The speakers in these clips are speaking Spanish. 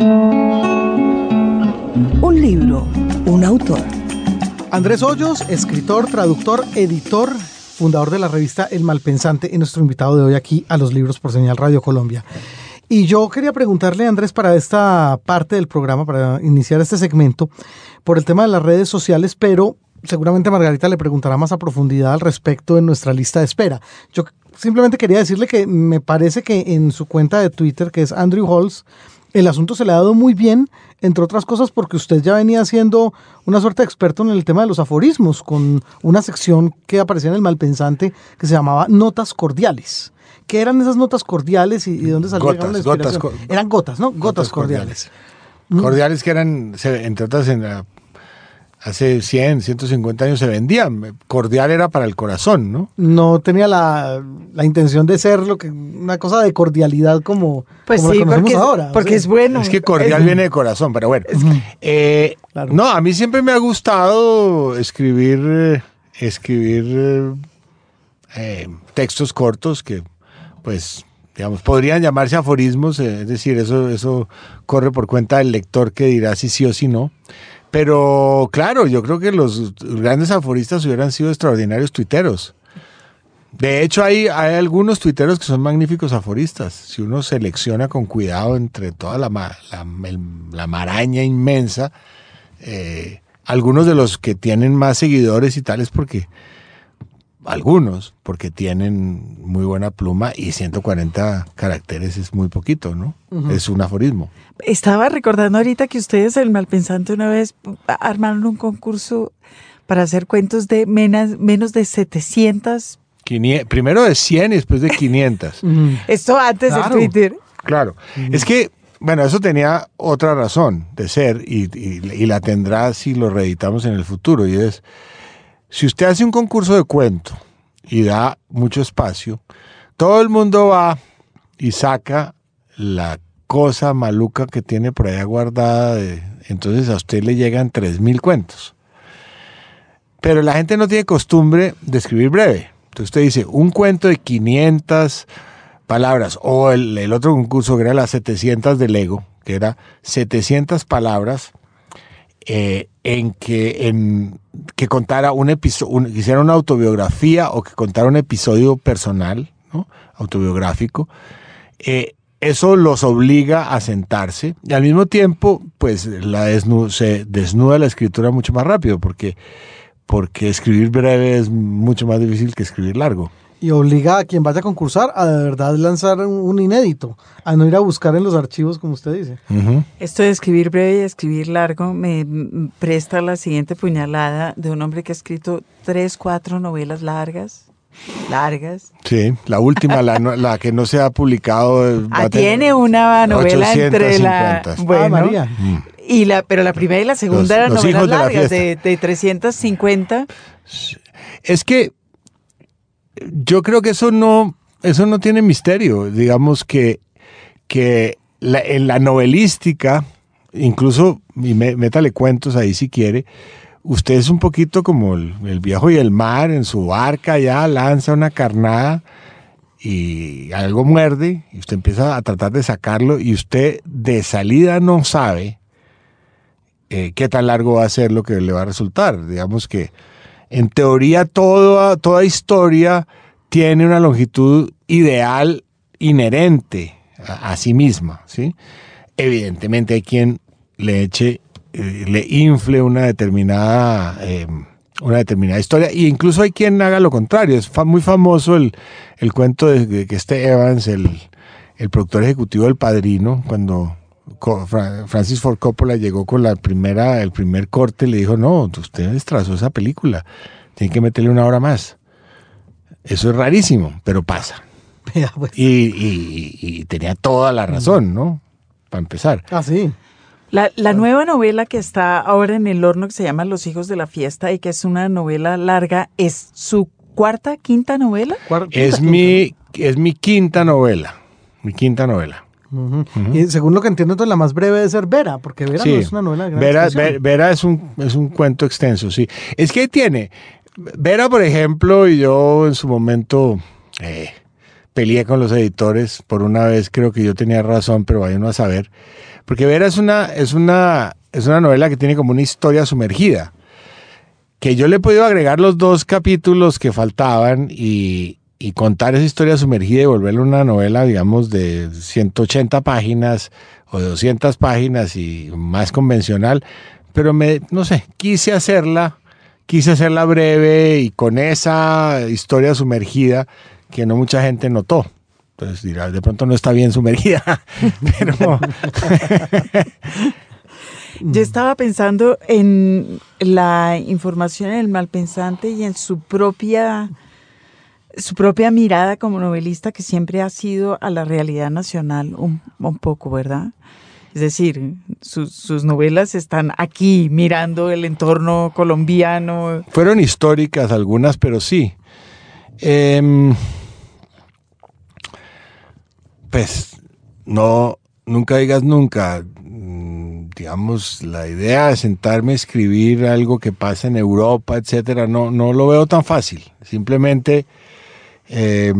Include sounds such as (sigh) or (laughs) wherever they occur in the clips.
Un libro, un autor. Andrés Hoyos, escritor, traductor, editor, fundador de la revista El Malpensante, y nuestro invitado de hoy aquí a los libros por Señal Radio Colombia. Y yo quería preguntarle, Andrés, para esta parte del programa, para iniciar este segmento, por el tema de las redes sociales, pero seguramente Margarita le preguntará más a profundidad al respecto en nuestra lista de espera. Yo simplemente quería decirle que me parece que en su cuenta de Twitter, que es Andrew Halls, el asunto se le ha dado muy bien, entre otras cosas porque usted ya venía siendo una suerte de experto en el tema de los aforismos, con una sección que aparecía en el Malpensante que se llamaba Notas Cordiales. ¿Qué eran esas notas cordiales y, de dónde salían gotas, gotas, Eran gotas, ¿no? Gotas, cordiales. cordiales. que eran, entre otras, en la hace 100, 150 años se vendían. Cordial era para el corazón, ¿no? No tenía la, intención de ser lo que una cosa de cordialidad como, pues sí, porque, ahora. Porque es bueno. Es que cordial viene de corazón, pero bueno. Eh, no, a mí siempre me ha gustado escribir, eh, escribir eh, textos cortos que, pues, digamos, podrían llamarse aforismos, es decir, eso, eso corre por cuenta del lector que dirá si sí o si no. Pero claro, yo creo que los grandes aforistas hubieran sido extraordinarios tuiteros. De hecho, hay, hay algunos tuiteros que son magníficos aforistas. Si uno selecciona con cuidado entre toda la, la, maraña inmensa, eh, algunos de los que tienen más seguidores y tales, porque algunos, porque tienen muy buena pluma y 140 caracteres es muy poquito, ¿no? Es un aforismo. Estaba recordando ahorita que ustedes, el Malpensante, una vez armaron un concurso para hacer cuentos de menos, menos de 700. primero de 100 y después de 500. (laughs) Esto antes de Twitter. Claro. Es que, bueno, eso tenía otra razón de ser y, y la tendrá si lo reeditamos en el futuro y es si usted hace un concurso de cuento y da mucho espacio, todo el mundo va y saca la cosa maluca que tiene por allá guardada. entonces a usted le llegan 3.000 cuentos. Pero la gente no tiene costumbre de escribir breve. Entonces usted dice un cuento de 500 palabras. O el, otro concurso que era las 700 de Lego, que era 700 palabras eh, en que, en, que contara un episodio, hiciera una autobiografía o que contara un episodio personal, ¿no? autobiográfico, eh, eso los obliga a sentarse y al mismo tiempo, pues la se desnuda la escritura mucho más rápido porque, porque escribir breve es mucho más difícil que escribir largo y obliga a quien vaya a concursar a de verdad lanzar un inédito, a no ir a buscar en los archivos como usted dice. Esto de escribir breve y escribir largo me presta la siguiente puñalada de un hombre que ha escrito tres, cuatro novelas largas. Largas. Sí, la última, la, la que no se ha publicado. Ah, tiene una novela entre la. Bueno, ah, María. Mm. Y la, pero la primera y la segunda eran novelas largas, de, de 350. Es que yo creo que eso no, eso no tiene misterio. Digamos que, que en la novelística, incluso, y métale cuentos ahí si quiere, usted es un poquito como el, viejo y el mar, en su barca ya lanza una carnada y algo muerde y usted empieza a tratar de sacarlo y usted de salida no sabe eh, qué tan largo va a ser lo que le va a resultar. Digamos que en teoría toda, toda historia tiene una longitud ideal inherente a, sí misma. ¿sí? Evidentemente hay quien le eche, eh, le infle una determinada, em, una determinada historia, e incluso hay quien haga lo contrario. Es muy famoso el, cuento de, que este Evans, el, el productor ejecutivo del Padrino, cuando Francis Ford Coppola llegó con la primera, el primer corte, le dijo, no, usted destrozó esa película, tiene que meterle una hora más. Eso es rarísimo, pero pasa. (laughs) Pues. Y, tenía toda la razón, ¿no? Para empezar. Ah, sí. La, nueva novela que está ahora en el horno, que se llama Los hijos de la fiesta y que es una novela larga, ¿es su cuarta, quinta novela? es, mi, es mi quinta novela, mi quinta novela. Y según lo que entiendo, entonces la más breve debe ser Vera, porque Vera no es una novela Vera, Vera, es, un, es un cuento extenso, sí. Es que tiene, Vera, por ejemplo, y yo en su momento eh, peleé con los editores por una vez, creo que yo tenía razón, pero vayan a saber, Porque Vera es una, es una, es una novela que tiene como una historia sumergida. Que yo le he podido agregar los dos capítulos que faltaban y, y contar esa historia sumergida y volverla una novela, digamos, de 180 páginas o de 200 páginas y más convencional. Pero me, no sé, quise hacerla, quise hacerla breve y con esa historia sumergida que no mucha gente notó. Entonces dirá, de pronto no está bien sumergida. (laughs) (laughs) Yo estaba pensando en la información en el malpensante y en su propia su propia mirada como novelista que siempre ha sido a la realidad nacional un, poco, ¿verdad? Es decir, sus, sus novelas están aquí mirando el entorno colombiano. Fueron históricas algunas, pero sí. Em, pues no, nunca digas nunca. Mm, Digamos, la idea de sentarme a escribir algo que pasa en Europa, etcétera, no, no lo veo tan fácil. Simplemente eh,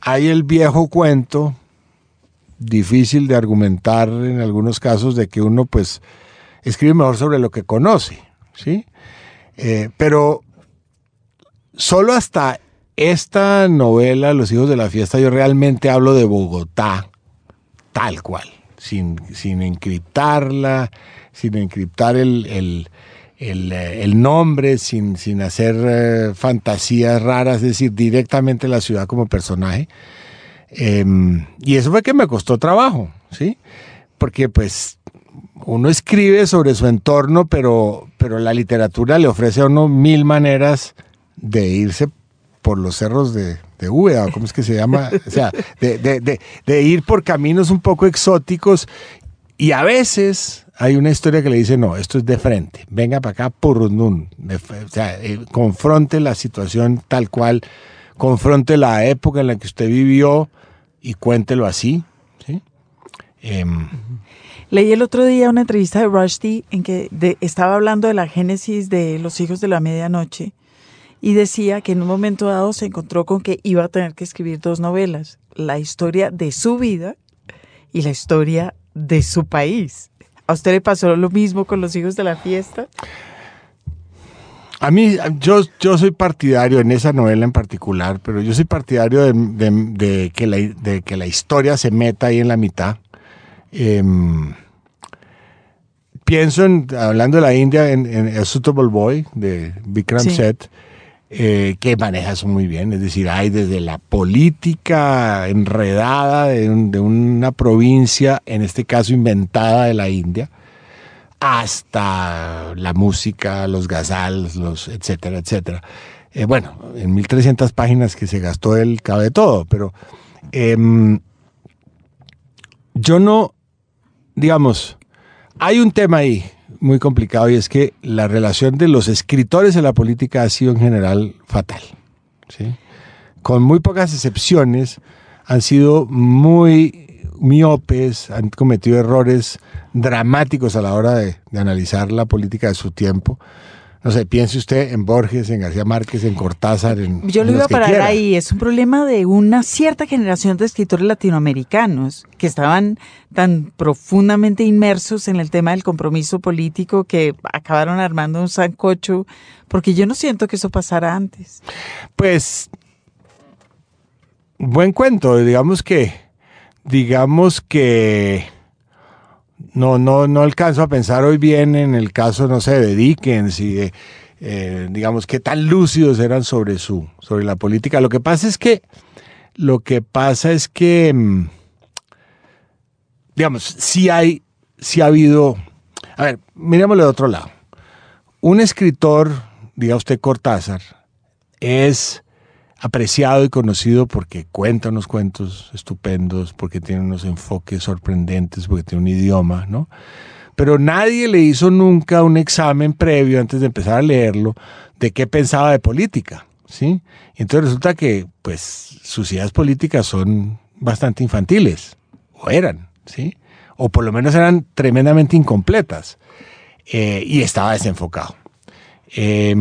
hay el viejo cuento, difícil de argumentar en algunos casos, de que uno pues escribe mejor sobre lo que conoce, ¿sí? Eh, pero solo hasta esta novela, Los hijos de la fiesta, yo realmente hablo de Bogotá, tal cual, sin, sin encriptarla, sin encriptar el, el, el, eh, el nombre, sin, sin hacer eh, fantasías raras, es decir, directamente la ciudad como personaje. Em, y eso fue que me costó trabajo, ¿sí? Porque pues uno escribe sobre su entorno, pero, pero la literatura le ofrece a uno mil maneras de irse por los cerros de, de Úbeda, ¿cómo es que se llama? O sea, de, de ir por caminos un poco exóticos y a veces hay una historia que le dice, no, esto es de frente, venga para acá, purrundún. O sea, eh, confronte la situación tal cual, confronte la época en la que usted vivió y cuéntelo así. ¿sí? Em, Leí el otro día una entrevista de Rushdie en que estaba hablando de la génesis de Los Hijos de la Medianoche y decía que en un momento dado se encontró con que iba a tener que escribir dos novelas, la historia de su vida y la historia de su país. ¿A usted le pasó lo mismo con Los Hijos de la Fiesta? A mí, yo, yo soy partidario en esa novela en particular, pero yo soy partidario de, de- de que, la, de que la historia se meta ahí en la mitad. Em, pienso en, hablando de la India, en, en A Suitable Boy de Vikram Sí. Seth, eh, que maneja eso muy bien. Es decir, hay desde la política enredada de, un- de una provincia, en este caso inventada de la India, hasta la música, los gazals, los etcétera, etcétera. Eh, bueno, en 1300 páginas que se gastó él cabe todo, pero em, yo no, digamos, hay un tema ahí muy complicado y es que la relación de los escritores en la política ha sido en general fatal. ¿sí? Con muy pocas excepciones, han sido muy miopes, han cometido errores dramáticos a la hora de, de analizar la política de su tiempo. No sé, piense usted en Borges, en García Márquez, en Cortázar, en... Yo lo iba a parar quiera. ahí. Es un problema de una cierta generación de escritores latinoamericanos que estaban tan profundamente inmersos en el tema del compromiso político que acabaron armando un sancocho, porque yo no siento que eso pasara antes. Pues, buen cuento, digamos que, digamos que no, no, no alcanzo a pensar hoy bien en el caso, no sé, de Dickens y de, eh, digamos, qué tan lúcidos eran sobre su, sobre la política. Lo que pasa es que, lo que pasa es que, mm, digamos, sí hay, sí ha habido, a ver, mirémoslo de otro lado. Un escritor, diga usted Cortázar, es apreciado y conocido porque cuenta unos cuentos estupendos, porque tiene unos enfoques sorprendentes, porque tiene un idioma, ¿no? Pero nadie le hizo nunca un examen previo antes de empezar a leerlo de qué pensaba de política, ¿sí? Entonces resulta que, pues, sus ideas políticas son bastante infantiles, o eran, ¿sí? O por lo menos eran tremendamente incompletas, eh, y estaba desenfocado. Eh,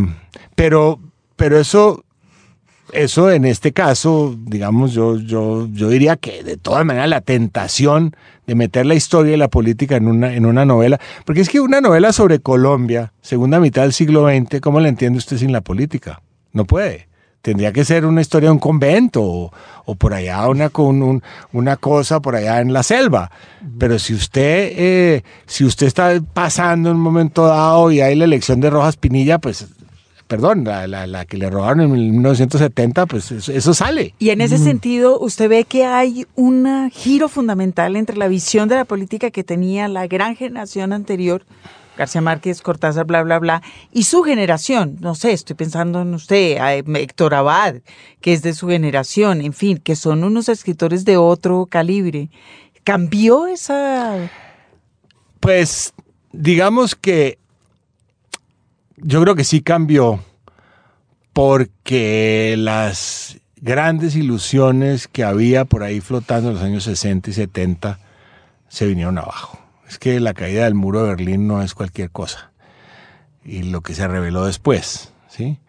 pero, pero eso eso en este caso, digamos, yo, yo, yo diría que de todas maneras la tentación de meter la historia y la política en una, en una novela, porque es que una novela sobre Colombia, segunda mitad del siglo XX, ¿cómo la entiende usted sin la política? No puede. Tendría que ser una historia de un convento o, o por allá una, con un, una cosa por allá en la selva. Pero si usted, eh, si usted está pasando en un momento dado y hay la elección de Rojas Pinilla, pues perdón, la, la, la, que le robaron en 1970, pues eso, eso, sale. Y en ese sentido, usted ve que hay un giro fundamental entre la visión de la política que tenía la gran generación anterior, García Márquez, Cortázar, bla, bla, bla, y su generación. No sé, estoy pensando en usted, a Héctor Abad, que es de su generación, en fin, que son unos escritores de otro calibre. ¿Cambió esa...? Pues digamos que yo creo que sí cambió porque las grandes ilusiones que había por ahí flotando en los años 60 y 70 se vinieron abajo. Es que la caída del muro de Berlín no es cualquier cosa. Y lo que se reveló después, ¿sí?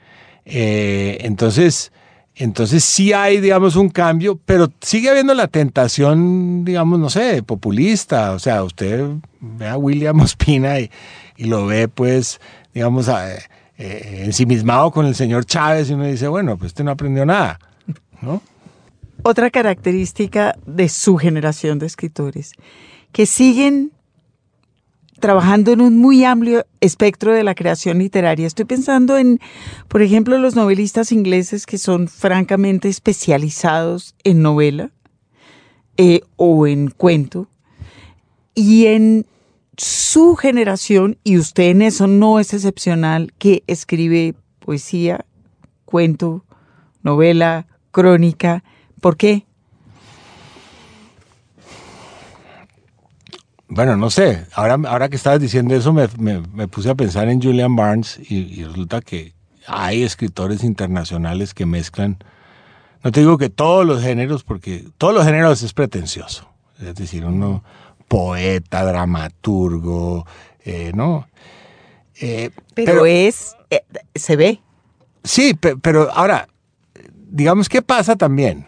Eh, entonces, entonces sí hay, digamos, un cambio, pero sigue habiendo la tentación, digamos, no sé, populista. O sea, usted ve a William (laughs) Ospina y, y lo ve, pues, digamos, eh, eh, ensimismado con el señor Chávez y uno dice, bueno, pues este no aprendió nada, ¿no? Otra característica de su generación de escritores, que siguen trabajando en un muy amplio espectro de la creación literaria. Estoy pensando en, por ejemplo, los novelistas ingleses que son francamente especializados en novela eh, o en cuento y en su generación, y usted en eso no es excepcional, que escribe poesía, cuento, novela, crónica. ¿Por qué? Bueno, no sé. Ahora, ahora que estabas diciendo eso, me, me, puse a pensar en Julian Barnes y, resulta que hay escritores internacionales que mezclan. No te digo que todos los géneros, porque todos los géneros es pretencioso. Es decir, uno poeta, dramaturgo, eh, ¿no? Eh, pero, pero, es, eh, se ve. Sí, pero, ahora, digamos, ¿qué pasa también?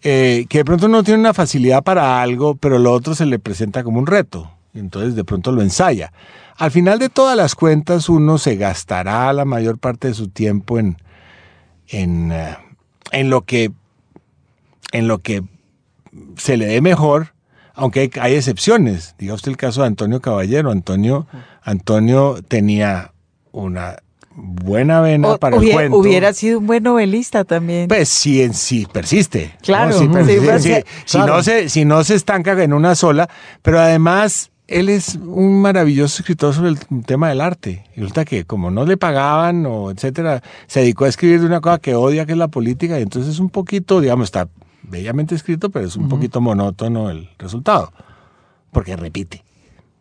Que de pronto uno tiene una facilidad para algo, pero lo otro se le presenta como un reto. Entonces de pronto lo ensaya. Al final de todas las cuentas, uno se gastará la mayor parte de su tiempo en, en, en lo que en lo que se le dé mejor aunque hay, hay, excepciones. Diga usted el caso de Antonio Caballero. Antonio, Antonio tenía una buena vena o, para hubiera, el cuento. Hubiera sido un buen novelista también. Pues sí, en sí persiste. Claro. ¿no? Sí, persiste. Sí, sí, si, no se, si no se estanca en una sola, pero además él es un maravilloso escritor sobre el tema del arte. Y resulta que como no le pagaban o etcétera, se dedicó a escribir de una cosa que odia, que es la política, y entonces es un poquito, digamos, está bellamente escrito, pero es un uh -huh. poquito monótono el resultado, porque repite,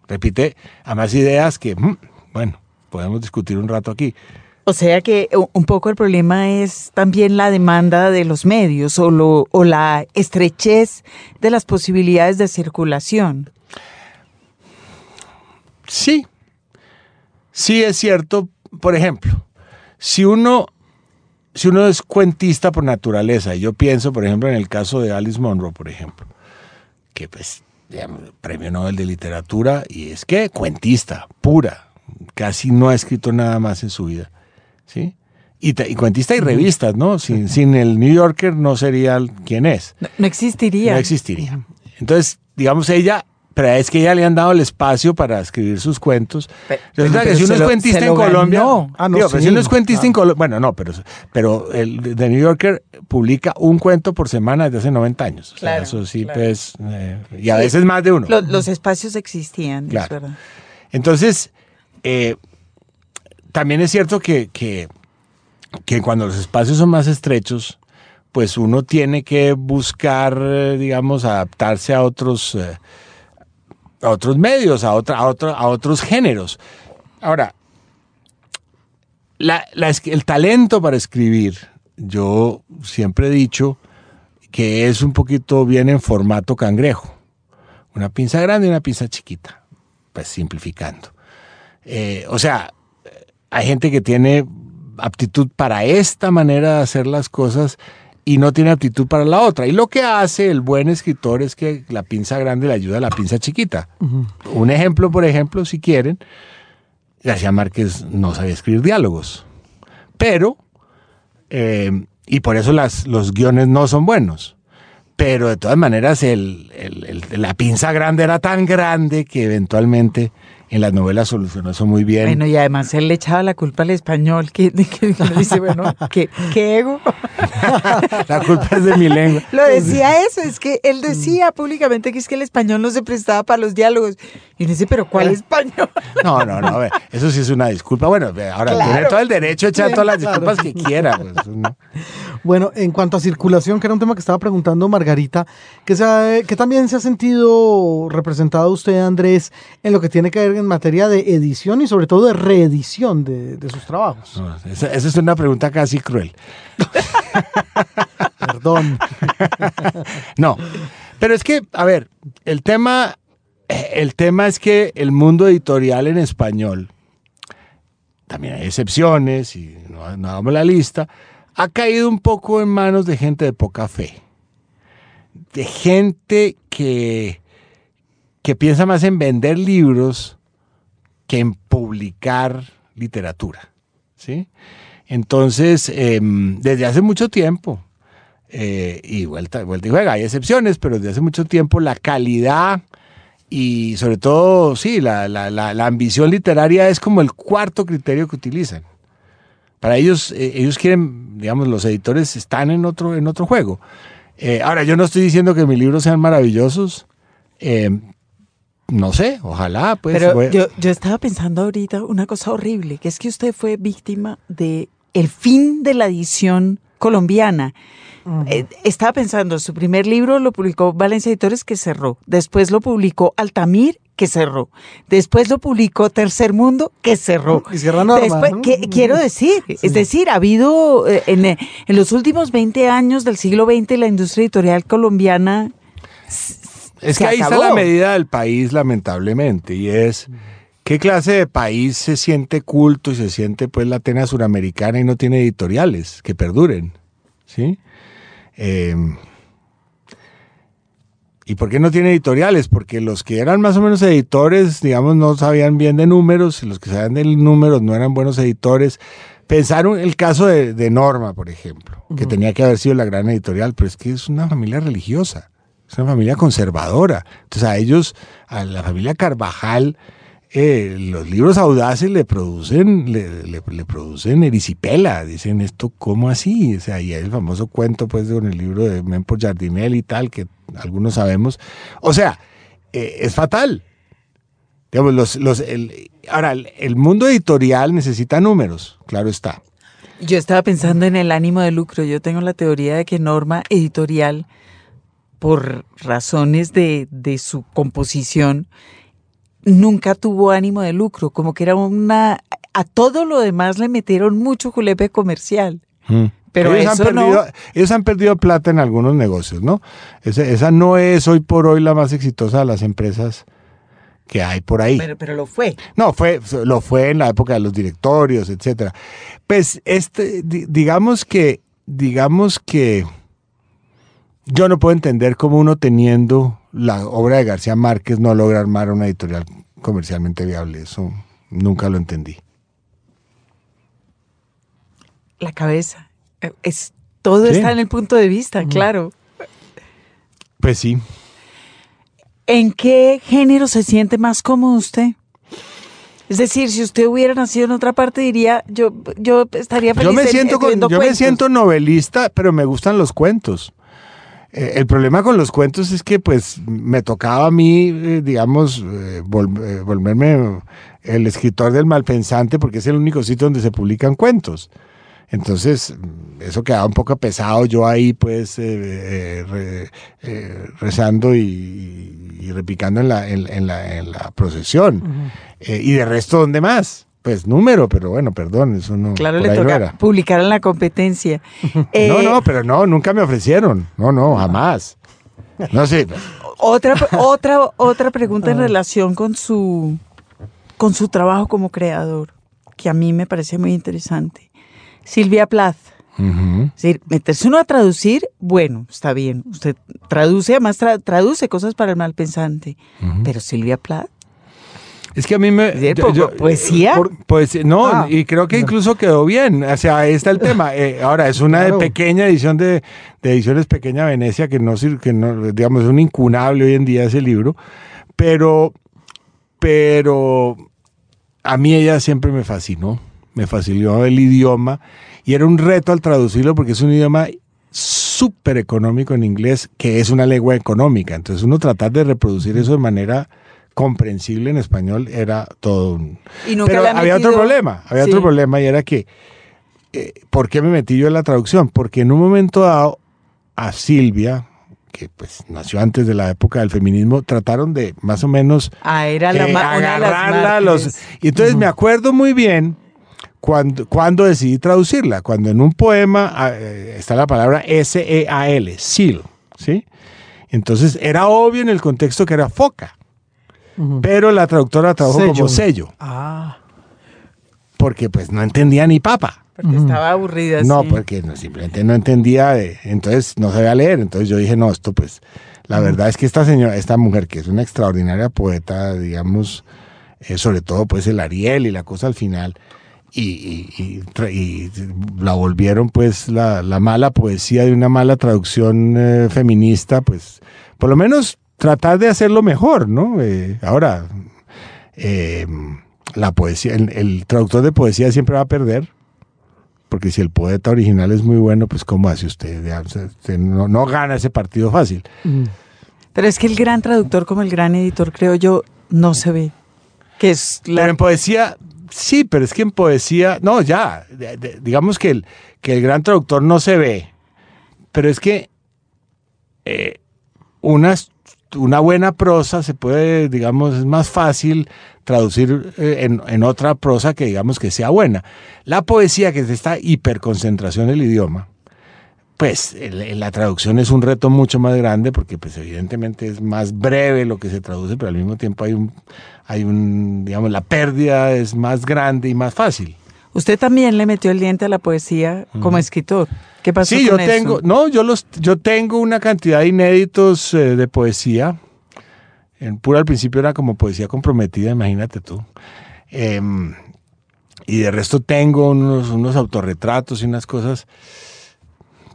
repite a más ideas que, mm, bueno, podemos discutir un rato aquí. O sea que un poco el problema es también la demanda de los medios o, lo, o la estrechez de las posibilidades de circulación. Sí, sí es cierto. Por ejemplo, si uno si uno es cuentista por naturaleza, y yo pienso, por ejemplo, en el caso de Alice Munro, por ejemplo, que pues, digamos, premio Nobel de Literatura, y es que cuentista, pura, casi no ha escrito nada más en su vida, ¿sí? Y, y cuentista y revistas, ¿no? Sin, sin, el New Yorker no sería quien es. No, no existiría. No existiría. Entonces, digamos, ella pero es que ya le han dado el espacio para escribir sus cuentos. Pero, Resulta que si uno es lo, cuentista en Colombia, ah, no, digo, sí, pero si uno es cuentista ah. en Colombia, bueno, no, pero, pero el The New Yorker publica un cuento por semana desde hace 90 años. O sea, claro, eso sí, claro. pues, eh, y a veces más de uno. Los, los espacios existían, claro. es verdad. Entonces, eh, también es cierto que, que, que cuando los espacios son más estrechos, pues uno tiene que buscar, eh, digamos, adaptarse a otros eh, a otros medios, a, otra, a, otro, a otros géneros. Ahora, el talento para escribir, yo siempre he dicho que es un poquito bien en formato cangrejo. Una pinza grande y una pinza chiquita, pues simplificando. Eh, o sea, hay gente que tiene aptitud para esta manera de hacer las cosas y no tiene aptitud para la otra. Y lo que hace el buen escritor es que la pinza grande le ayuda a la pinza chiquita. Un ejemplo, por ejemplo, si quieren, García Márquez no sabía escribir diálogos, pero, eh, y por eso las, los guiones no son buenos. Pero de todas maneras, el, el- el- la pinza grande era tan grande que eventualmente en las novelas solucionó eso muy bien. Bueno, y además él le echaba la culpa al español, que, que- que uno dice, bueno, ¿qué, qué ego? (laughs) La culpa es de mi lengua. Lo decía eso, es que él decía públicamente que es que el español no se prestaba para los diálogos. Y uno dice, pero ¿cuál español? No, no, no, a ver, eso sí es una disculpa. Bueno, ahora Claro. tiene todo el derecho a echar todas las disculpas que quiera. pues, no. Bueno, en cuanto a circulación, que era un tema que estaba preguntando Margarita, que, se- que también se ha sentido representado usted, Andrés, en lo que tiene que ver en materia de edición y sobre todo de reedición de, de sus trabajos. No, esa, esa es una pregunta casi cruel. (laughs) Perdón. (laughs) No, pero es que, a ver, el tema, el tema es que el mundo editorial en español, también hay excepciones y no, no hagamos la lista, ha caído un poco en manos de gente de poca fe, de gente que, que piensa más en vender libros que en publicar literatura, ¿sí? Entonces, em, desde hace mucho tiempo, eh, y vuelta, vuelta y juega, hay excepciones, pero desde hace mucho tiempo la calidad y sobre todo, sí, la, la- la- ambición literaria es como el cuarto criterio que utilizan. Para ellos, eh, ellos quieren, digamos, los editores están en otro, en otro juego. Eh, ahora, yo no estoy diciendo que mis libros sean maravillosos. No sé, ojalá, pues. Pero voy- yo, yo estaba pensando ahorita una cosa horrible, que es que usted fue víctima de el fin de la edición colombiana. Eh, estaba pensando, su primer libro lo publicó Valencia Editores, que cerró. Después lo publicó Altamir, que cerró. Después lo publicó Tercer Mundo, que cerró. (laughs) Y cierra Norma, Después, ¿no? que- quiero decir, es decir, ha habido eh, en, en los últimos 20 años del siglo XX la industria editorial colombiana Es que ahí está la medida del país, lamentablemente, y es qué clase de país se siente culto y se siente pues la Atena suramericana y no tiene editoriales que perduren, ¿sí? Eh, ¿Y por qué no tiene editoriales? Porque los que eran más o menos editores, digamos, no sabían bien de números, y los que sabían de números no eran buenos editores. Pensaron el caso de, de Norma, por ejemplo, que tenía que haber sido la gran editorial, pero es que es una familia religiosa, es una familia conservadora. Entonces a ellos, a la familia Carvajal, eh, los libros audaces le producen, le, le- producen erisipela. Dicen esto, ¿cómo así? O sea, y el famoso cuento, pues, con el libro de Men por Jardinel y tal, que algunos sabemos. O sea, eh, es fatal. Digamos, los, los, el- ahora, el mundo editorial necesita números, claro está. Yo estaba pensando en el ánimo de lucro. Yo tengo la teoría de que Norma Editorial, por razones de, de su composición, nunca tuvo ánimo de lucro. Como que era una... A todo lo demás le metieron mucho julepe comercial. Pero ellos, eso han no- perdido, ellos han perdido plata en algunos negocios, ¿no? Esa, esa no es hoy por hoy la más exitosa de las empresas que hay por ahí. Pero, pero lo fue. No, fue, lo fue en la época de los directorios, etcétera. Pues este, di- digamos que, digamos que yo no puedo entender cómo uno teniendo la obra de García Márquez no logra armar una editorial comercialmente viable. Eso nunca lo entendí. La cabeza. Eh, Es, todo Sí. está en el punto de vista, claro. Pues sí. ¿En qué género se siente más cómodo usted? Es decir, si usted hubiera nacido en otra parte, diría, yo, yo estaría feliz Yo me en- siento, con- yo me siento novelista, pero me gustan los cuentos. Eh, el problema con los cuentos es que pues me tocaba a mí, eh, digamos, eh, vol- volverme el escritor del malpensante porque es el único sitio donde se publican cuentos. Entonces, mm, eso quedaba un poco pesado yo ahí pues eh, re- rezando y, y repicando en la, en, en la, en la procesión. Eh, y de resto, ¿dónde más? Pues número, pero bueno, perdón, eso no. Claro, le no toca publicar en la competencia. (laughs) Eh, No, no, pero no, nunca me ofrecieron. No, no, jamás. No sé. Otra, otra, otra pregunta en relación con su, con su trabajo como creador, que a mí me parece muy interesante. Silvia Plath. Ujú. Es decir, meterse uno a traducir, bueno, está bien. Usted traduce, además tra- traduce cosas para el malpensante. Pero Silvia Plath, Es que a mí me... yo- yo- poesía. por- Pues no, Ah, y creo que incluso quedó bien. O sea, ahí está el tema. Eh, ahora, es una Claro. pequeña edición de, de Ediciones Pequeña Venecia, que no, que no, digamos, es un incunable hoy en día ese libro. Pero, pero a mí ella siempre me fascinó. Me fascinó el idioma. Y era un reto al traducirlo porque es un idioma súper económico en inglés, que es una lengua económica. Entonces uno tratar de reproducir eso de manera comprensible en español era todo un... Y nunca Pero le había otro problema, había Sí. otro problema y era que, eh, ¿por qué me metí yo en la traducción? Porque en un momento dado a Silvia, que pues nació antes de la época del feminismo, trataron de más o menos Ah, era la eh, agarrarla los-. Y entonces me acuerdo muy bien cuando, cuando decidí traducirla, cuando en un poema ah, eh, está la palabra S-E-A-L, seal, ¿sí? Entonces era obvio en el contexto que era foca, Pero la traductora trabajó Sello. como sello, Ah, porque pues no entendía ni papa. Porque estaba aburrida. No, sí. porque no, simplemente no entendía, de- entonces no sabía leer. Entonces yo dije, no, esto pues, la verdad es que esta señora, esta mujer que es una extraordinaria poeta, digamos, eh, sobre todo pues el Ariel y la cosa al final, y, y- y y la volvieron pues la, la mala poesía de una mala traducción eh, feminista, pues por lo menos tratar de hacerlo mejor, ¿no? Eh, ahora, eh, la poesía, el, el traductor de poesía siempre va a perder. Porque si el poeta original es muy bueno, pues ¿cómo hace usted? No, no gana ese partido fácil. mm. Pero es que el gran traductor como el gran editor, creo yo, no se ve. Que es la... Pero en poesía, sí, pero es que en poesía, no, ya, de- de- digamos que el, que el gran traductor no se ve, pero es que eh, una, s- una buena prosa se puede, digamos, es más fácil traducir eh, en, en otra prosa que digamos que sea buena. La poesía, que es esta hiperconcentración del idioma, pues la traducción es un reto mucho más grande porque pues evidentemente es más breve lo que se traduce, pero al mismo tiempo hay un, hay un, digamos, la pérdida es más grande y más fácil. Usted también le metió el diente a la poesía como escritor. ¿Qué pasó Sí, yo con eso? tengo, no, yo los, yo tengo una cantidad de inéditos eh, de poesía. En pura al principio era como poesía comprometida, imagínate tú. Em, y de resto tengo unos, unos autorretratos y unas cosas.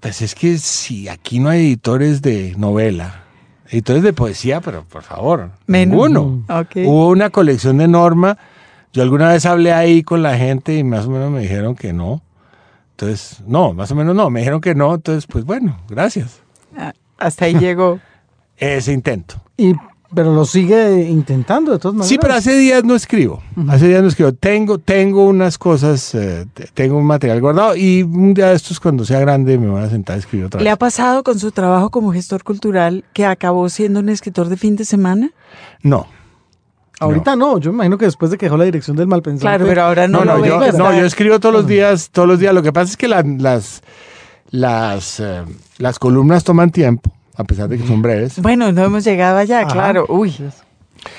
Pues es que si aquí no hay editores de novela, editores de poesía, pero por favor, Menos. ninguno. Ok. Hubo una colección de Norma. Yo alguna vez hablé ahí con la gente y más o menos me dijeron que no. Entonces, no, más o menos no, me dijeron que no, entonces, pues bueno, gracias. Ah, Hasta ahí llegó. (laughs) Ese intento. Y, pero lo sigue intentando de todas maneras. Sí, pero hace días no escribo. Hace días no escribo. Tengo, tengo unas cosas, eh, te- tengo un material guardado y un día de estos, cuando sea grande, me voy a sentar a escribir otra ¿Le vez. ha pasado con su trabajo como gestor cultural que acabó siendo un escritor de fin de semana? No. Ahorita no. yo me imagino que después de que dejó la dirección del Malpensante. Claro, pero ahora no, No, no, lo yo, no, yo escribo todos los días, todos los días. Lo que pasa es que la- las, las, eh, las columnas toman tiempo, a pesar de que son breves. Bueno, no hemos llegado allá, Ajá. claro. Uy,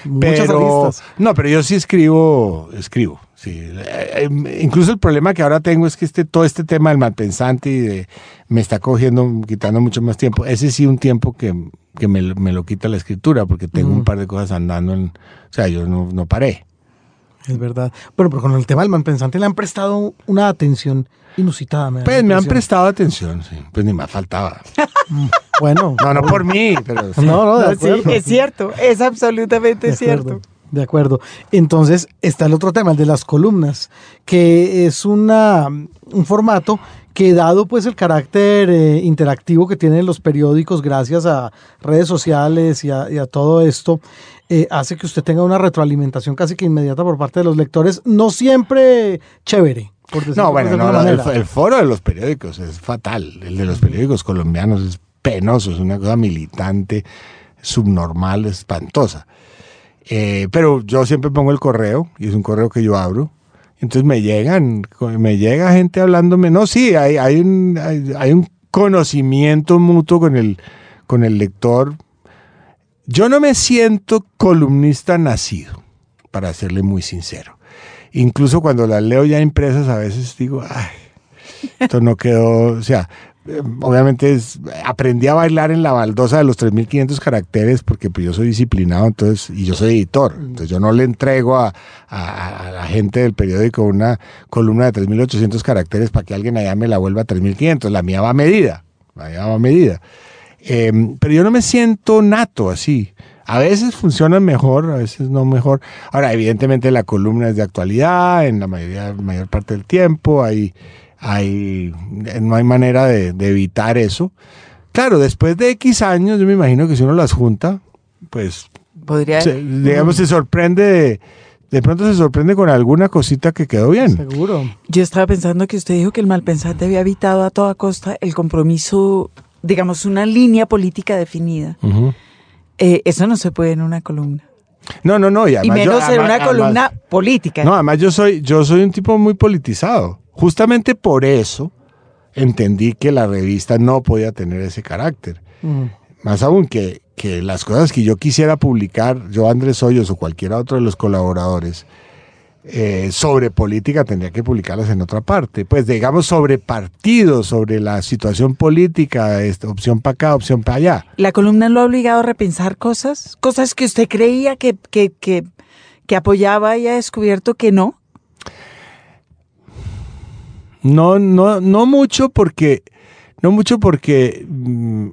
Muchas pero, aristas. No, pero yo sí escribo, escribo. Sí. Eh, eh, incluso el problema que ahora tengo es que este, todo este tema del malpensante y de, me está cogiendo, quitando mucho más tiempo. Ese sí un tiempo que, que me, lo- me lo quita la escritura, porque tengo un par de cosas andando en, o sea, yo no, no paré. Es verdad. Bueno, pero con el tema del Malpensante le han prestado una atención inusitada. Me Pues me han prestado atención, sí. Pues ni más faltaba. (laughs) Bueno. No, no por mí, pero sí. No, no, de no, sí, acuerdo. es cierto, es absolutamente De acuerdo, cierto. De acuerdo. Entonces está el otro tema, el de las columnas, que es una, un formato que dado pues el carácter eh, interactivo que tienen los periódicos gracias a redes sociales y a, y a todo esto, eh, hace que usted tenga una retroalimentación casi que inmediata por parte de los lectores, no siempre chévere. Por No, bueno, de no, el, el foro de los periódicos es fatal. El de los periódicos colombianos es penoso, es una cosa militante, subnormal, espantosa. Eh, pero yo siempre pongo el correo, y es un correo que yo abro. Entonces me llegan, me llega gente hablándome. No, sí, hay, hay, un, hay, un conocimiento mutuo con el, con el lector. Yo no me siento columnista nacido, para serle muy sincero. Incluso cuando las leo ya impresas, a veces digo, ay, Esto no quedó, o sea, obviamente es, aprendí a bailar en la baldosa de los 3.500 caracteres porque pues, yo soy disciplinado entonces y yo soy editor. Entonces yo no le entrego a, a- la gente del periódico una columna de 3.800 caracteres para que alguien allá me la vuelva a 3.500. La mía va a medida, la mía va a medida. Eh, pero yo no me siento nato así. A veces funcionan mejor, a veces no mejor. Ahora, evidentemente la columna es de actualidad en la mayor parte del tiempo. Hay, hay, no hay manera de, de evitar eso. Claro, después de X años, yo me imagino que si uno las junta, pues, Podría. se- digamos, se sorprende, de, de pronto se sorprende con alguna cosita que quedó bien. Seguro. Yo estaba pensando que usted dijo que el malpensante había evitado a toda costa el compromiso, digamos, una línea política definida. Eh, eso no se puede en una columna. No, no, no. Y, Y además yo- menos en una además- columna política. No, además yo soy, yo soy un tipo muy politizado. Justamente por eso entendí que la revista no podía tener ese carácter. Mm. Más aún que, que las cosas que yo quisiera publicar, yo Andrés Hoyos o cualquiera otro de los colaboradores, eh, sobre política tendría que publicarlas en otra parte. Pues digamos sobre partidos, sobre la situación política, este, opción para acá, opción para allá. ¿La columna lo ha obligado a repensar cosas? Cosas que usted creía que, que, que, que apoyaba y ha descubierto que no. No, no, no mucho porque, no mucho porque, mm,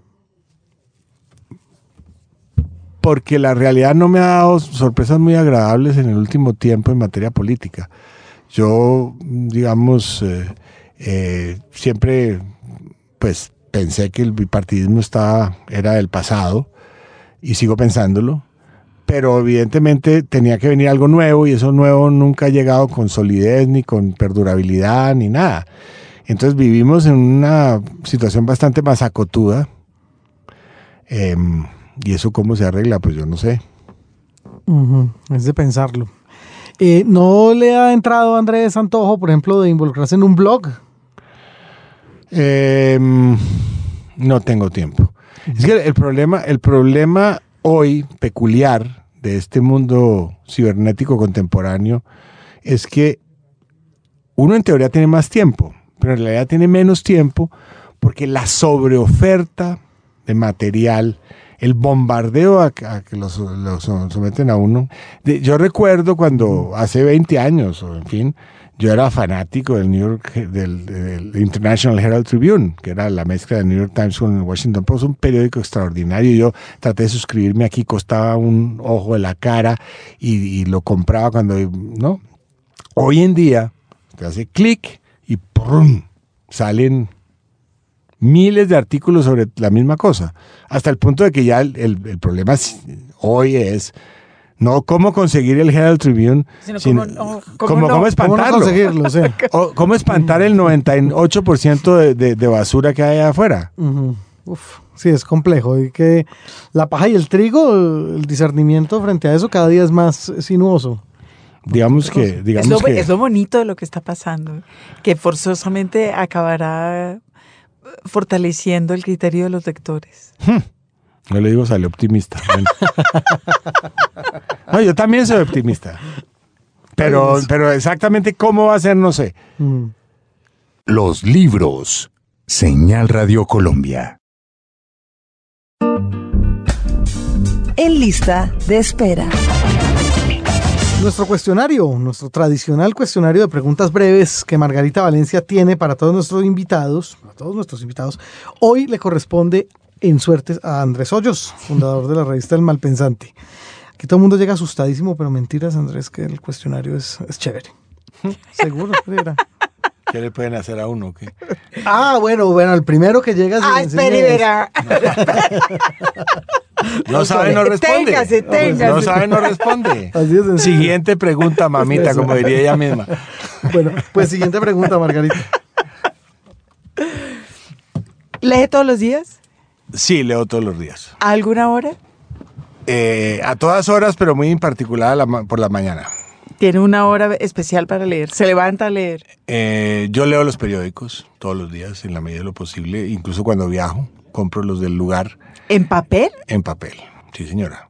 porque la realidad no me ha dado sorpresas muy agradables en el último tiempo en materia política. Yo, digamos, eh, eh, siempre, pues, pensé que el bipartidismo estaba, era del pasado y sigo pensándolo pero evidentemente tenía que venir algo nuevo y eso nuevo nunca ha llegado con solidez ni con perdurabilidad ni nada. Entonces vivimos en una situación bastante más acotuda. Em, ¿Y eso cómo se arregla? Pues yo no sé. Es de pensarlo. Eh, ¿No le ha entrado a Andrés Antojo, por ejemplo, de involucrarse en un blog? Em, no tengo tiempo. Es que el problema, el problema hoy peculiar de este mundo cibernético contemporáneo es que uno en teoría tiene más tiempo, pero en realidad tiene menos tiempo porque la sobreoferta de material, el bombardeo a, que lo, so- lo so- someten a uno. Yo recuerdo cuando hace 20 años, o en fin, yo era fanático del New York, del, International Herald Tribune, que era la mezcla del New York Times con el Washington Post, un periódico extraordinario. Yo traté de suscribirme aquí, costaba un ojo de la cara y, lo compraba cuando, ¿no? Hoy en día, te hace clic y ¡prum! salen miles de artículos sobre la misma cosa, hasta el punto de que ya el, problema hoy es no cómo conseguir el Herald Tribune, Sino sino cómo no- cómo, cómo cómo no- ¿Cómo no espantarlo. conseguirlo? Sí. (laughs) O cómo espantar el 98% de, de- de basura que hay afuera. Ujú. Uf, sí, es complejo. Y que la paja y el trigo, el discernimiento frente a eso cada día es más sinuoso. Digamos que, Es digamos lo, que es lo bonito de lo que está pasando, que forzosamente acabará fortaleciendo el criterio de los lectores. No le digo sale optimista. Bueno. No, yo también soy optimista. Pero, pero exactamente cómo va a ser, no sé. Mm. Los libros. Señal Radio Colombia. En lista de espera. Nuestro cuestionario, nuestro tradicional cuestionario de preguntas breves que Margarita Valencia tiene para todos nuestros invitados, a todos nuestros invitados, hoy le corresponde en suertes a Andrés Hoyos, fundador de la revista El Malpensante. Aquí todo el mundo llega asustadísimo, pero mentiras, Andrés, que el cuestionario es, es chévere. Seguro, Rivera. ¿Qué le pueden hacer a uno? ¿Qué? Ah, bueno, bueno, el primero que llega... se Ah, espere, es- verá. No sabe, no responde. Téngase, téngase. No sabe, no responde. Así. Siguiente pregunta, mamita, como diría ella misma. Bueno, pues siguiente pregunta, Margarita. ¿Lee todos los días? Sí, leo todos los días. ¿A alguna hora? Eh, a todas horas, pero muy en particular la por la mañana. Tiene una hora especial para leer. Se levanta a leer. Eh, yo leo los periódicos todos los días, en la medida de lo posible, incluso cuando viajo, compro los del lugar ¿En papel? en papel. Sí, señora.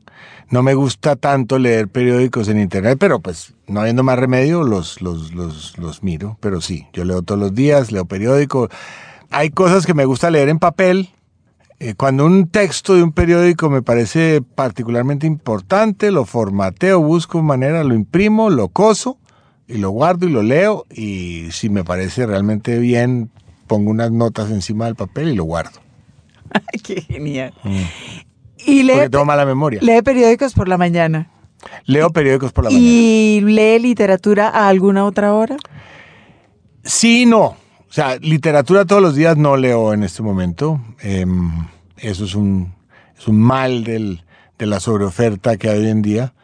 No me gusta tanto leer periódicos en internet, pero pues no habiendo más remedio, los, los, los, los miro. Pero sí, yo leo todos los días, leo periódico. Hay cosas que me gusta leer en papel. Eh, cuando un texto de un periódico me parece particularmente importante, lo formateo, busco manera, lo imprimo, lo coso y lo guardo y lo leo. Y si me parece realmente bien, pongo unas notas encima del papel y lo guardo. (laughs) Ay, qué genial. Y lee, Porque tengo mala memoria. lee periódicos por la mañana. Leo periódicos por la mañana. ¿Y lee literatura a alguna otra hora? Sí, y no. O sea, literatura todos los días no leo en este momento. Em, eso es un, es un mal del, de la sobreoferta que hay hoy en día.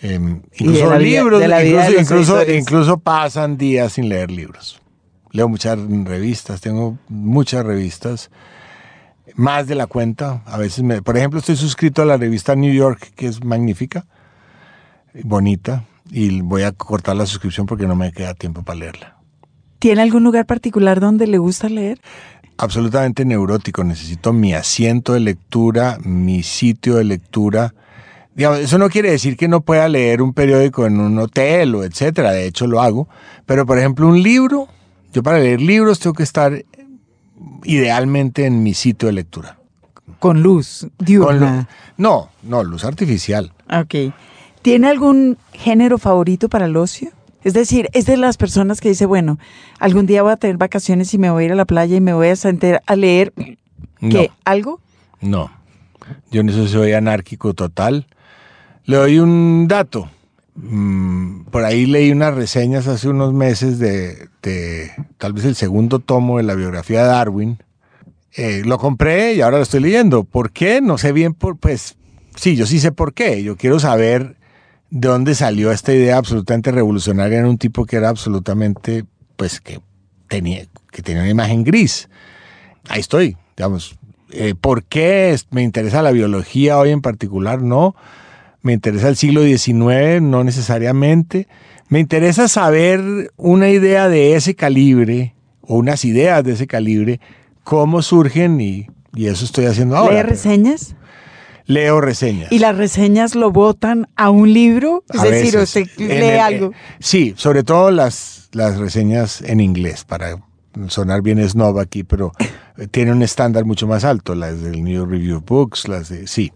Em, incluso de la vida- libros, de incluso, incluso, incluso pasan días sin leer libros. Leo muchas revistas, tengo muchas revistas, más de la cuenta. A veces, me, por ejemplo, estoy suscrito a la revista New York, que es magnífica, bonita, y voy a cortar la suscripción porque no me queda tiempo para leerla. ¿Tiene algún lugar particular donde le gusta leer? absolutamente neurótico. Necesito mi asiento de lectura, mi sitio de lectura. Digamos, eso no quiere decir que no pueda leer un periódico en un hotel o etcétera. De hecho, lo hago. Pero, por ejemplo, un libro, yo para leer libros tengo que estar idealmente en mi sitio de lectura. Con luz Con diurna. lu- no, no, luz artificial. Ok. ¿Tiene algún género favorito para el ocio? Es decir, es de las personas que dice, bueno, algún día voy a tener vacaciones y me voy a ir a la playa y me voy a sentar a leer. No. ¿Qué? ¿Algo? No, yo en eso soy anárquico total. Le doy un dato. Mm, por ahí leí unas reseñas hace unos meses de, de tal vez el segundo tomo de la biografía de Darwin. Eh, lo compré y ahora lo estoy leyendo. ¿Por qué? No sé bien, por, pues sí, yo sí sé por qué. Yo quiero saber de dónde salió esta idea absolutamente revolucionaria en un tipo que era absolutamente, pues que tenía, que tenía una imagen gris. Ahí estoy, digamos. Eh, ¿Por qué me interesa la biología hoy en particular? No. Me interesa el siglo XIX, no necesariamente. Me interesa saber una idea de ese calibre o unas ideas de ese calibre, cómo surgen y, y eso estoy haciendo ahora. ¿Lee reseñas? Leo reseñas. ¿Y las reseñas lo votan a un libro? Es A decir, veces. usted lee el- algo. eh, sí, sobre todo las, las reseñas en inglés, para sonar bien snob aquí, pero eh, tiene un estándar mucho más alto, las del New York Review of Books, las de... Sí,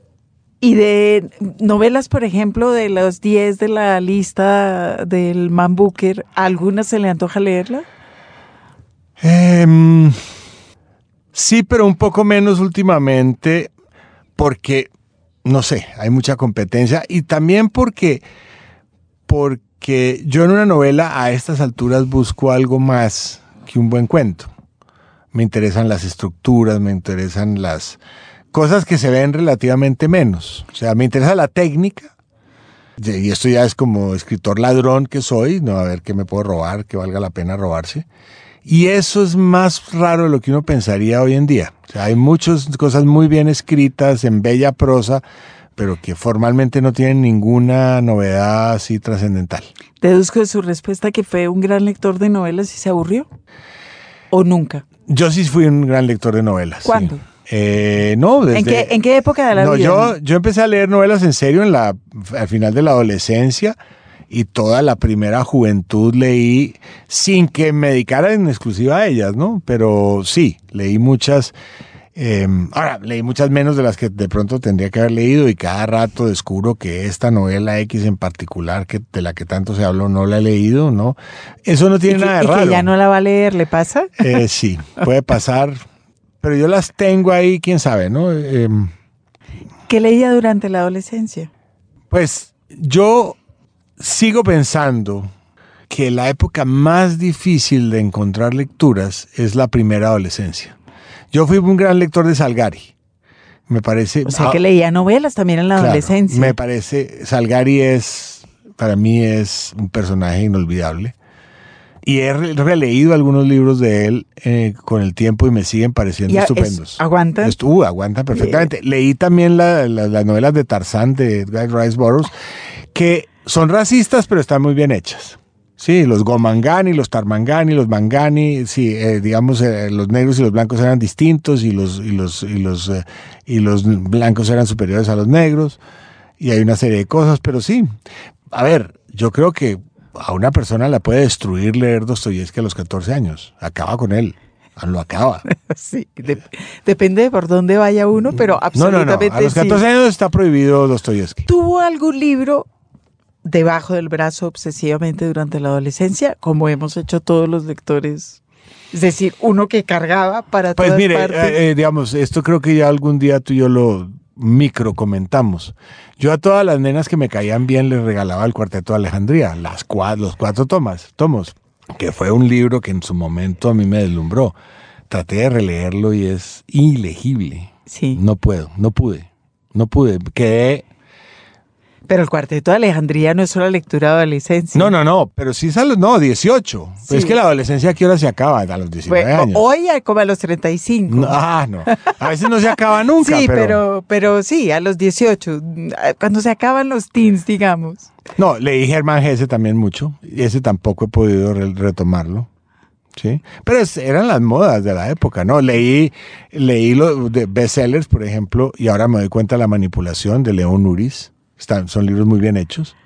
Y de novelas, por ejemplo, de los 10 de la lista del Man Booker, ¿a ¿alguna se le antoja leerla? Em, sí, pero un poco menos últimamente, porque, no sé, hay mucha competencia y también porque, porque yo en una novela a estas alturas busco algo más que un buen cuento. Me interesan las estructuras, me interesan las cosas que se ven relativamente menos. O sea, me interesa la técnica. Y esto ya es como escritor ladrón que soy, no a ver qué me puedo robar, que valga la pena robarse. Y eso es más raro de lo que uno pensaría hoy en día. O sea, hay muchas cosas muy bien escritas, en bella prosa, pero que formalmente no tienen ninguna novedad así trascendental. Deduzco de su respuesta que fue un gran lector de novelas y se aburrió. ¿O nunca? Yo sí fui un gran lector de novelas. sí. ¿Cuándo? Eh, no, desde... ¿En, qué, en qué época de la no, vida? yo, yo empecé a leer novelas en serio en la, al final de la adolescencia y toda la primera juventud leí sin que me dedicara en exclusiva a ellas, ¿no? Pero sí, leí muchas. eh, ahora, leí muchas menos de las que de pronto tendría que haber leído y cada rato descubro que esta novela X en particular, que, de la que tanto se habló, no la he leído, ¿no? Eso no Y tiene que, nada de y que ya no la va a leer, ¿le pasa? Eh, sí, puede pasar, pero yo las tengo ahí, quién sabe, ¿no? Em, ¿Qué leía durante la adolescencia? Pues yo sigo pensando que la época más difícil de encontrar lecturas es la primera adolescencia. Yo fui un gran lector de Salgari. Me parece. O sea, ah, que leía novelas también en la claro, adolescencia. Me parece. Salgari es. Para mí es un personaje inolvidable. Y he re- releído algunos libros de él eh, con el tiempo y me siguen pareciendo Y a- es- estupendos. ¿Aguantan? Est- uh, aguantan perfectamente. Leí también la- la- las novelas de Tarzán de Edgar Rice Burroughs, que son racistas, pero están muy bien hechas. Sí, los Gomangani, los Tarmangani, los Mangani, sí, eh, digamos, eh, los negros y los blancos eran distintos y los, y los, y los, eh, y los blancos eran superiores a los negros. y hay una serie de cosas, pero sí. A ver, yo creo que a una persona la puede destruir leer Dostoyevsky a los 14 años. Acaba con él. Lo acaba. (laughs) Sí, de- depende de por dónde vaya uno, pero No, no, absolutamente no. A los sí. 14 años está prohibido Dostoyevsky. ¿Tuvo algún libro debajo del brazo obsesivamente durante la adolescencia, como hemos hecho todos los lectores? Es decir, uno que cargaba para Pues todas mire, partes. eh, eh, digamos, esto creo que ya algún día tú y yo lo micro comentamos. Yo a todas las nenas que me caían bien les regalaba el Cuarteto de Alejandría, las cua- los cuatro tomas, tomos, que fue un libro que en su momento a mí me deslumbró. Traté de releerlo y es ilegible. sí, No puedo, no pude, no pude. Quedé pero el cuarteto de Alejandría no es solo lectura de adolescencia. No, no, no, pero sí sale, no, 18. Pero es que la adolescencia, ¿a qué hora se acaba? A los 19 Bueno, años. hoy como a los 35. No, ah, no. A veces no se acaba (laughs) nunca, sí, pero... pero... pero sí, a los 18, cuando se acaban los teens, digamos. No, leí Germán Gese también mucho, y ese tampoco he podido re- retomarlo. ¿Sí? Pero es- eran las modas de la época, ¿no? Leí, leí los de bestsellers, por ejemplo, y ahora me doy cuenta de la manipulación de León Uris. Están, son libros muy bien hechos,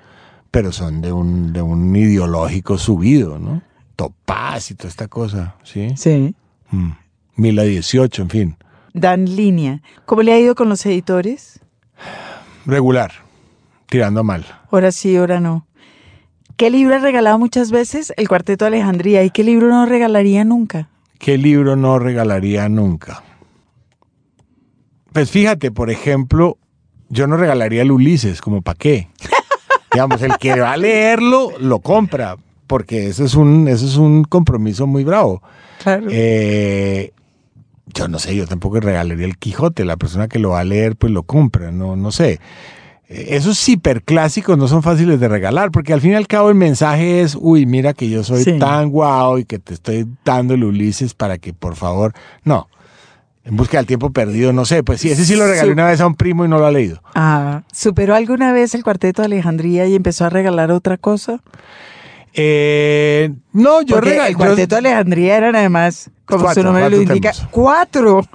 pero son de un, de un ideológico subido, ¿no? Topaz y toda esta cosa, ¿sí? Sí. Mm. Mila 18, en fin. Dan línea. ¿Cómo le ha ido con los editores? Regular, tirando mal. Ahora sí, ahora no. ¿Qué libro ha regalado muchas veces? El Cuarteto de Alejandría. ¿Y qué libro no regalaría nunca? ¿Qué libro no regalaría nunca? Pues fíjate, por ejemplo, yo no regalaría el Ulises, como para qué. (laughs) Digamos, el que va a leerlo, lo compra, porque eso es un, eso es un compromiso muy bravo. Claro. Eh, yo no sé, yo tampoco regalaría el Quijote. La persona que lo va a leer, pues lo compra, no, no sé. Eh, Esos hiperclásicos no son fáciles de regalar, porque al fin y al cabo el mensaje es, uy, mira que yo soy Sí. tan guau y que te estoy dando el Ulises para que por favor, no. En busca del tiempo perdido, no sé, pues sí, ese sí lo regalé una vez a un primo y no lo ha leído. Ah, ¿Superó alguna vez el Cuarteto de Alejandría y empezó a regalar otra cosa? Eh, no, yo Porque regalé. el Cuarteto de Alejandría eran además, como Cuatro, su nombre lo indica, temas. cuatro.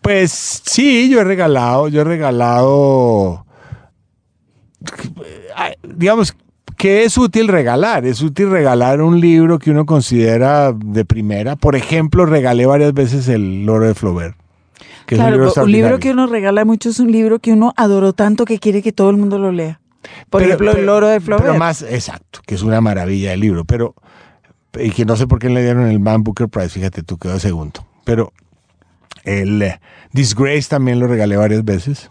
Pues sí, yo he regalado, yo he regalado, digamos, que es útil regalar? Es útil regalar un libro que uno considera de primera. Por ejemplo, regalé varias veces el Loro de Flaubert. Que claro, es un libro, un libro que uno regala mucho es un libro que uno adoró tanto que quiere que todo el mundo lo lea. Por Pero- ejemplo, El Loro de Flaubert. Pero más, exacto, que es una maravilla de libro. Pero, y que no sé por qué le dieron el Man Booker Prize, fíjate tú, quedó segundo. Pero el eh, Disgrace también lo regalé varias veces.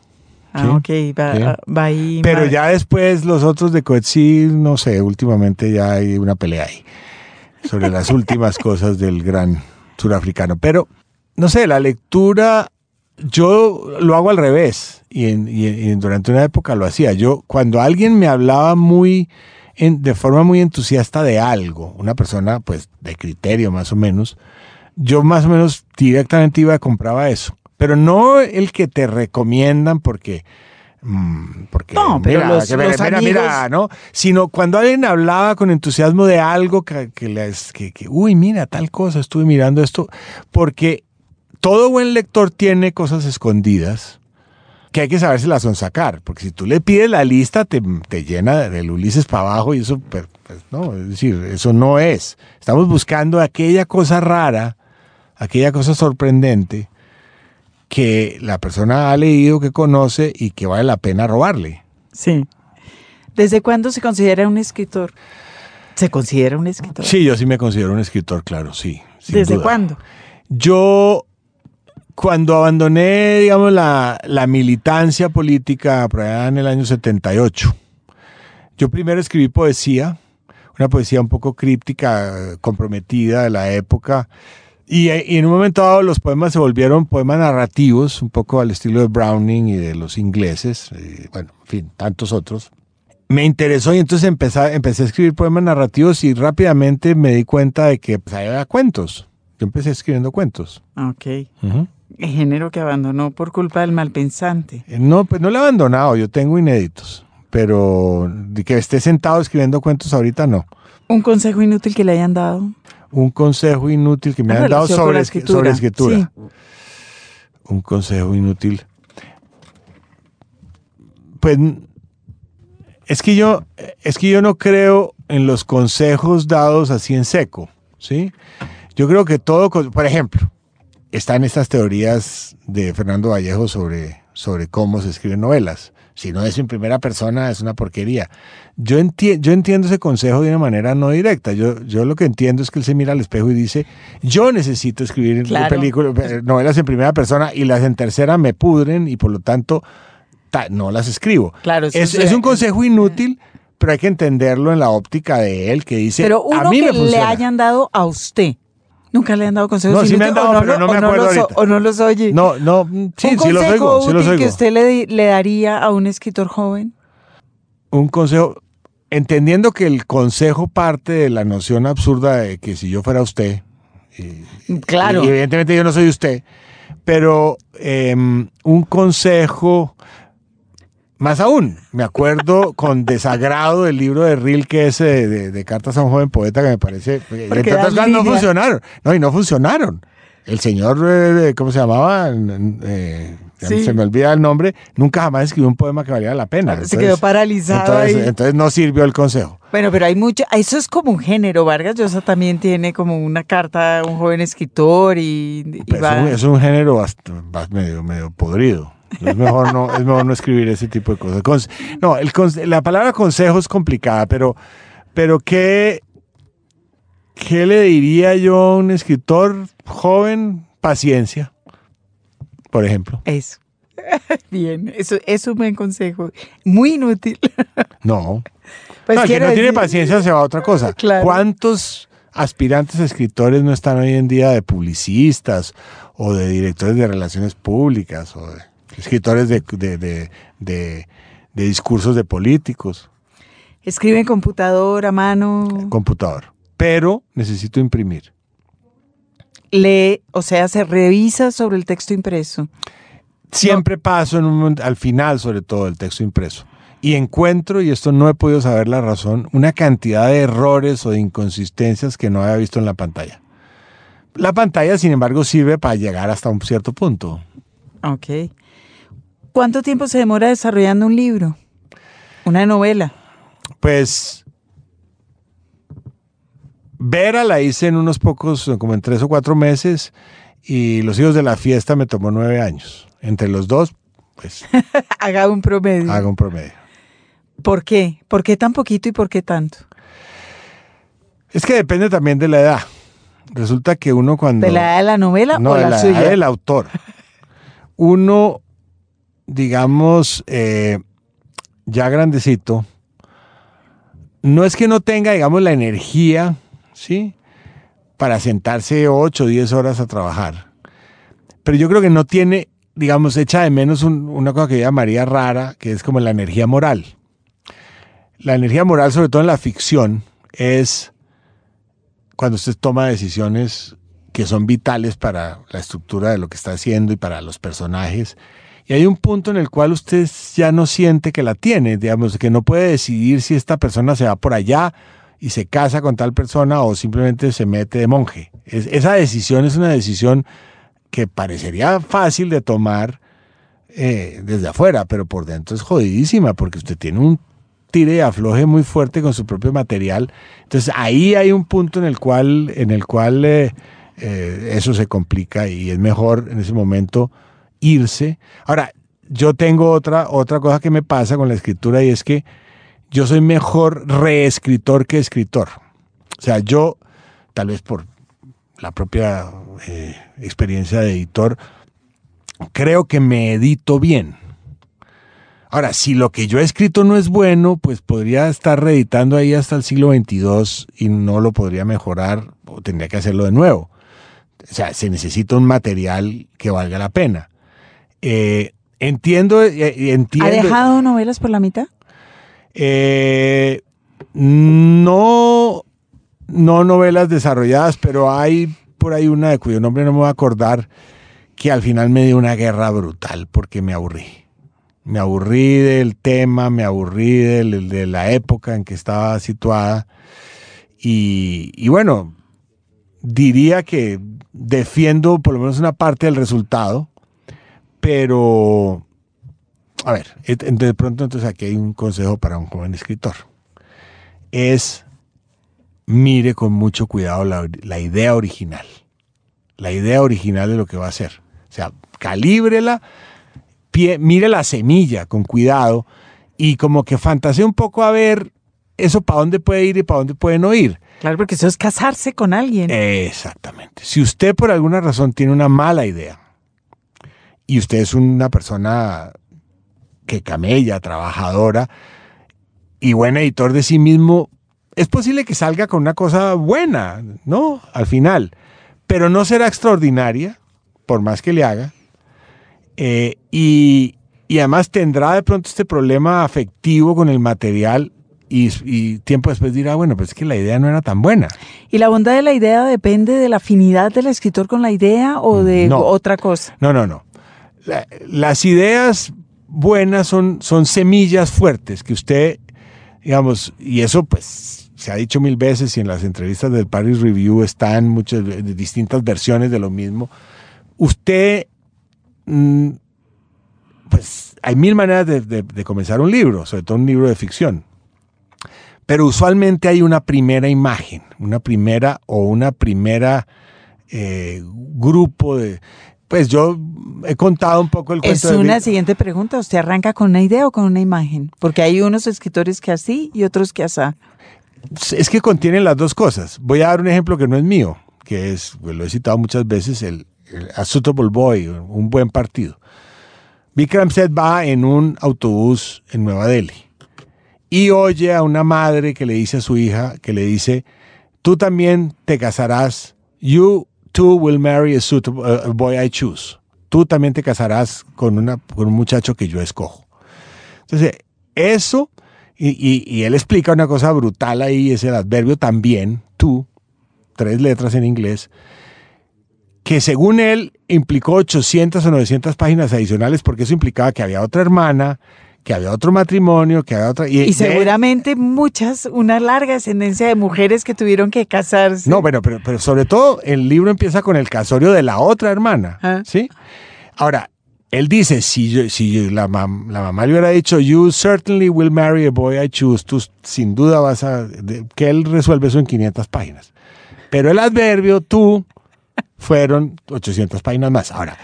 ah, ok, va, sí. va ahí. Pero va- ya después los otros de Coetzee, no sé, últimamente ya hay una pelea ahí sobre las últimas (laughs) cosas del gran surafricano. Pero, no sé, la lectura, yo lo hago al revés y, en- y en- y durante una época lo hacía. Yo, cuando alguien me hablaba muy, en- de forma muy entusiasta de algo, una persona pues de criterio más o menos, yo más o menos directamente iba y compraba eso. Pero no el que te recomiendan porque... mm, porque No, pero mira, los- que los mira, ¿no? Sino cuando alguien hablaba con entusiasmo de algo que, que les, que, que, uy, mira, tal cosa, estuve mirando esto, porque todo buen lector tiene cosas escondidas que hay que saberse las sacar, porque si tú le pides la lista, te, te llena del Ulises para abajo y eso, pues, pues, no, es decir, eso no es. Estamos buscando aquella cosa rara, aquella cosa sorprendente que la persona ha leído, que conoce y que vale la pena robarle. Sí. ¿Desde cuándo se considera un escritor? ¿Se considera un escritor? Sí, yo sí me considero un escritor, claro, sí. ¿Desde duda. cuándo? Yo, cuando abandoné, digamos, la, la militancia política por allá en el año 78, yo primero escribí poesía, una poesía un poco críptica, comprometida de la época, y, y en un momento dado los poemas se volvieron poemas narrativos, un poco al estilo de Browning y de los ingleses, y, bueno, en fin, tantos otros. Me interesó y entonces empecé, empecé a escribir poemas narrativos y rápidamente me di cuenta de que pues, había cuentos. Yo empecé escribiendo cuentos. Ok. El género que abandonó por culpa del malpensante. Eh, No, pues no lo he abandonado, yo tengo inéditos, pero de que esté sentado escribiendo cuentos ahorita no. Un consejo inútil que le hayan dado. Un consejo inútil que me han dado sobre, la escri- sobre escritura. Sí. Un consejo inútil. Pues Es que yo, es que yo no creo en los consejos dados así en seco, ¿sí? Yo creo que todo, por ejemplo, están estas teorías de Fernando Vallejo sobre, sobre cómo se escriben novelas. Si no es en primera persona, es una porquería. Yo, yo entiendo ese consejo de una manera no directa. Yo, yo lo que entiendo es que él se mira al espejo y dice, yo necesito escribir películas, eh, novelas en primera persona y las en tercera me pudren y por lo tanto no las escribo. Claro, es, es, un consejo inútil, pero hay que entenderlo en la óptica de él que dice, pero uno a mí que me le hayan dado a usted Nunca le han dado consejos. No, sí me han dado, pero no, me acuerdo los. O no los oye. No, no, sí, sí los oigo. Sí los oigo. que usted le, le daría a un escritor joven? Un consejo, entendiendo que el consejo parte de la noción absurda de que si yo fuera usted, y, claro. Y evidentemente yo no soy usted, pero eh, un consejo más aún, me acuerdo con desagrado del libro de Rilke ese de, Cartas a un joven poeta que me parece... Porque no funcionaron. No, y no funcionaron. El señor, eh, ¿cómo se llamaba? Eh, se me olvida el nombre. Nunca jamás escribió un poema que valiera la pena. se quedó paralizado. Entonces, entonces, no sirvió el consejo. Bueno, pero hay mucho... Eso es como un género. Vargas Llosa también tiene como una carta a un joven escritor y... es, un, género medio, medio podrido. Es mejor no, es mejor no escribir ese tipo de cosas. no, el, la palabra consejo es complicada, pero, pero ¿qué, ¿qué le diría yo a un escritor joven? Paciencia, por ejemplo. Eso. (laughs) Bien, eso es un buen consejo. Muy inútil. (laughs) No. Pues no, el que no tiene paciencia se va a otra cosa. (laughs) ¿Cuántos aspirantes escritores no están hoy en día de publicistas o de directores de relaciones públicas o de escritores de, de, discursos de políticos. Escribe en computador, a mano. Computador. Pero necesito imprimir. Lee, o sea, se revisa sobre el texto impreso. Siempre paso en un, al final, sobre todo, el texto impreso. Y encuentro, y esto no he podido saber la razón, una cantidad de errores o de inconsistencias que no había visto en la pantalla. La pantalla, sin embargo, sirve para llegar hasta un cierto punto. Ok. ¿Cuánto tiempo se demora desarrollando un libro? Una novela. Pues Vera la hice en unos pocos, como en tres o cuatro meses, y Los hijos de la fiesta me tomó nueve años. Entre los dos, pues... (laughs) haga un promedio. Haga un promedio. ¿Por qué? ¿Por qué tan poquito y por qué tanto? Es que depende también de la edad. Resulta que uno cuando... ¿De la edad de la novela o de la, suya? edad del autor. Uno digamos, eh, ya grandecito, no es que no tenga, digamos, la energía, ¿sí? Para sentarse 8 o 10 horas a trabajar. Pero yo creo que no tiene, digamos, echa de menos una cosa que llamaría rara, que es como la energía moral. La energía moral, sobre todo en la ficción, es cuando usted toma decisiones que son vitales para la estructura de lo que está haciendo y para los personajes y hay un punto en el cual usted ya no siente que la tiene, digamos, que no puede decidir si esta persona se va por allá y se casa con tal persona o simplemente se mete de monje. esa decisión es una decisión que parecería fácil de tomar eh, desde afuera, pero por dentro es jodidísima porque usted tiene un tire y afloje muy fuerte con su propio material. Entonces ahí hay un punto en el cual, en el cual eh, eh, eso se complica y es mejor en ese momento irse. Ahora, yo tengo otra, otra cosa que me pasa con la escritura y es que yo soy mejor reescritor que escritor. O sea, yo, tal vez por la propia eh, experiencia de editor, creo que me edito bien. Ahora, si lo que yo he escrito no es bueno, pues podría estar reeditando ahí hasta el siglo XXII y no lo podría mejorar o tendría que hacerlo de nuevo. O sea, se necesita un material que valga la pena. Eh, entiendo, eh, entiendo. ¿Ha dejado novelas por la mitad? Eh, no, no novelas desarrolladas, pero hay por ahí una de cuyo nombre no me voy a acordar, que al final me dio una guerra brutal porque me aburrí. Me aburrí del tema, me aburrí de la época en que estaba situada. Y, y bueno, diría que defiendo por lo menos una parte del resultado, pero a ver, de pronto entonces aquí hay un consejo para un joven escritor. Es mire con mucho cuidado la, la idea original. La idea original de lo que va a hacer. O sea, calíbrela, pie- mire la semilla con cuidado y como que fantasee un poco a ver eso para dónde puede ir y para dónde puede no ir. Claro, porque eso es casarse con alguien. Exactamente. Si usted por alguna razón tiene una mala idea y usted es una persona que camella, trabajadora y buen editor de sí mismo, es posible que salga con una cosa buena, ¿no? Al final. Pero no será extraordinaria, por más que le haga. Eh, y, y además tendrá de pronto este problema afectivo con el material y, y tiempo después dirá, bueno, pues es que la idea no era tan buena. ¿Y la bondad de la idea depende de la afinidad del escritor con la idea o de No. otra cosa? No, no, no. La- las ideas buenas son, son semillas fuertes que usted, digamos, y eso pues se ha dicho mil veces y en las entrevistas del Paris Review están muchas de distintas versiones de lo mismo. Usted, mm, pues hay mil maneras de comenzar un libro, sobre todo un libro de ficción. Pero usualmente hay una primera imagen, una primera o una primera eh, grupo de... Pues yo he contado un poco el Es cuento de una siguiente pregunta. ¿Usted arranca con una idea o con una imagen? Porque hay unos escritores que así y otros que asá. Es que contienen las dos cosas. Voy a dar un ejemplo que no es mío, que es, pues, lo he citado muchas veces, el, el A Suitable Boy, un buen partido. Vikram Seth va en un autobús en Nueva Delhi y oye a una madre que le dice a su hija, que le dice, tú también te casarás, you too will marry a, a boy I choose. Tú también te casarás con, una, con un muchacho que yo escojo. Entonces, eso, y, y- y él explica una cosa brutal ahí, es el adverbio también, tú, tres letras en inglés, que según él implicó 800 o 900 páginas adicionales porque eso implicaba que había otra hermana, que había otro matrimonio, que había otra... Y seguramente muchas, una larga descendencia de mujeres que tuvieron que casarse. No, bueno, pero, pero sobre todo el libro empieza con el casorio de la otra hermana, Ah. ¿sí? Ahora, él dice, si, yo- si la, mam- la mamá le hubiera dicho, you certainly will marry a boy I choose, tú sin duda vas a... de- que él resuelve eso en 500 páginas. Pero el adverbio, tú, fueron 800 páginas más. Ahora,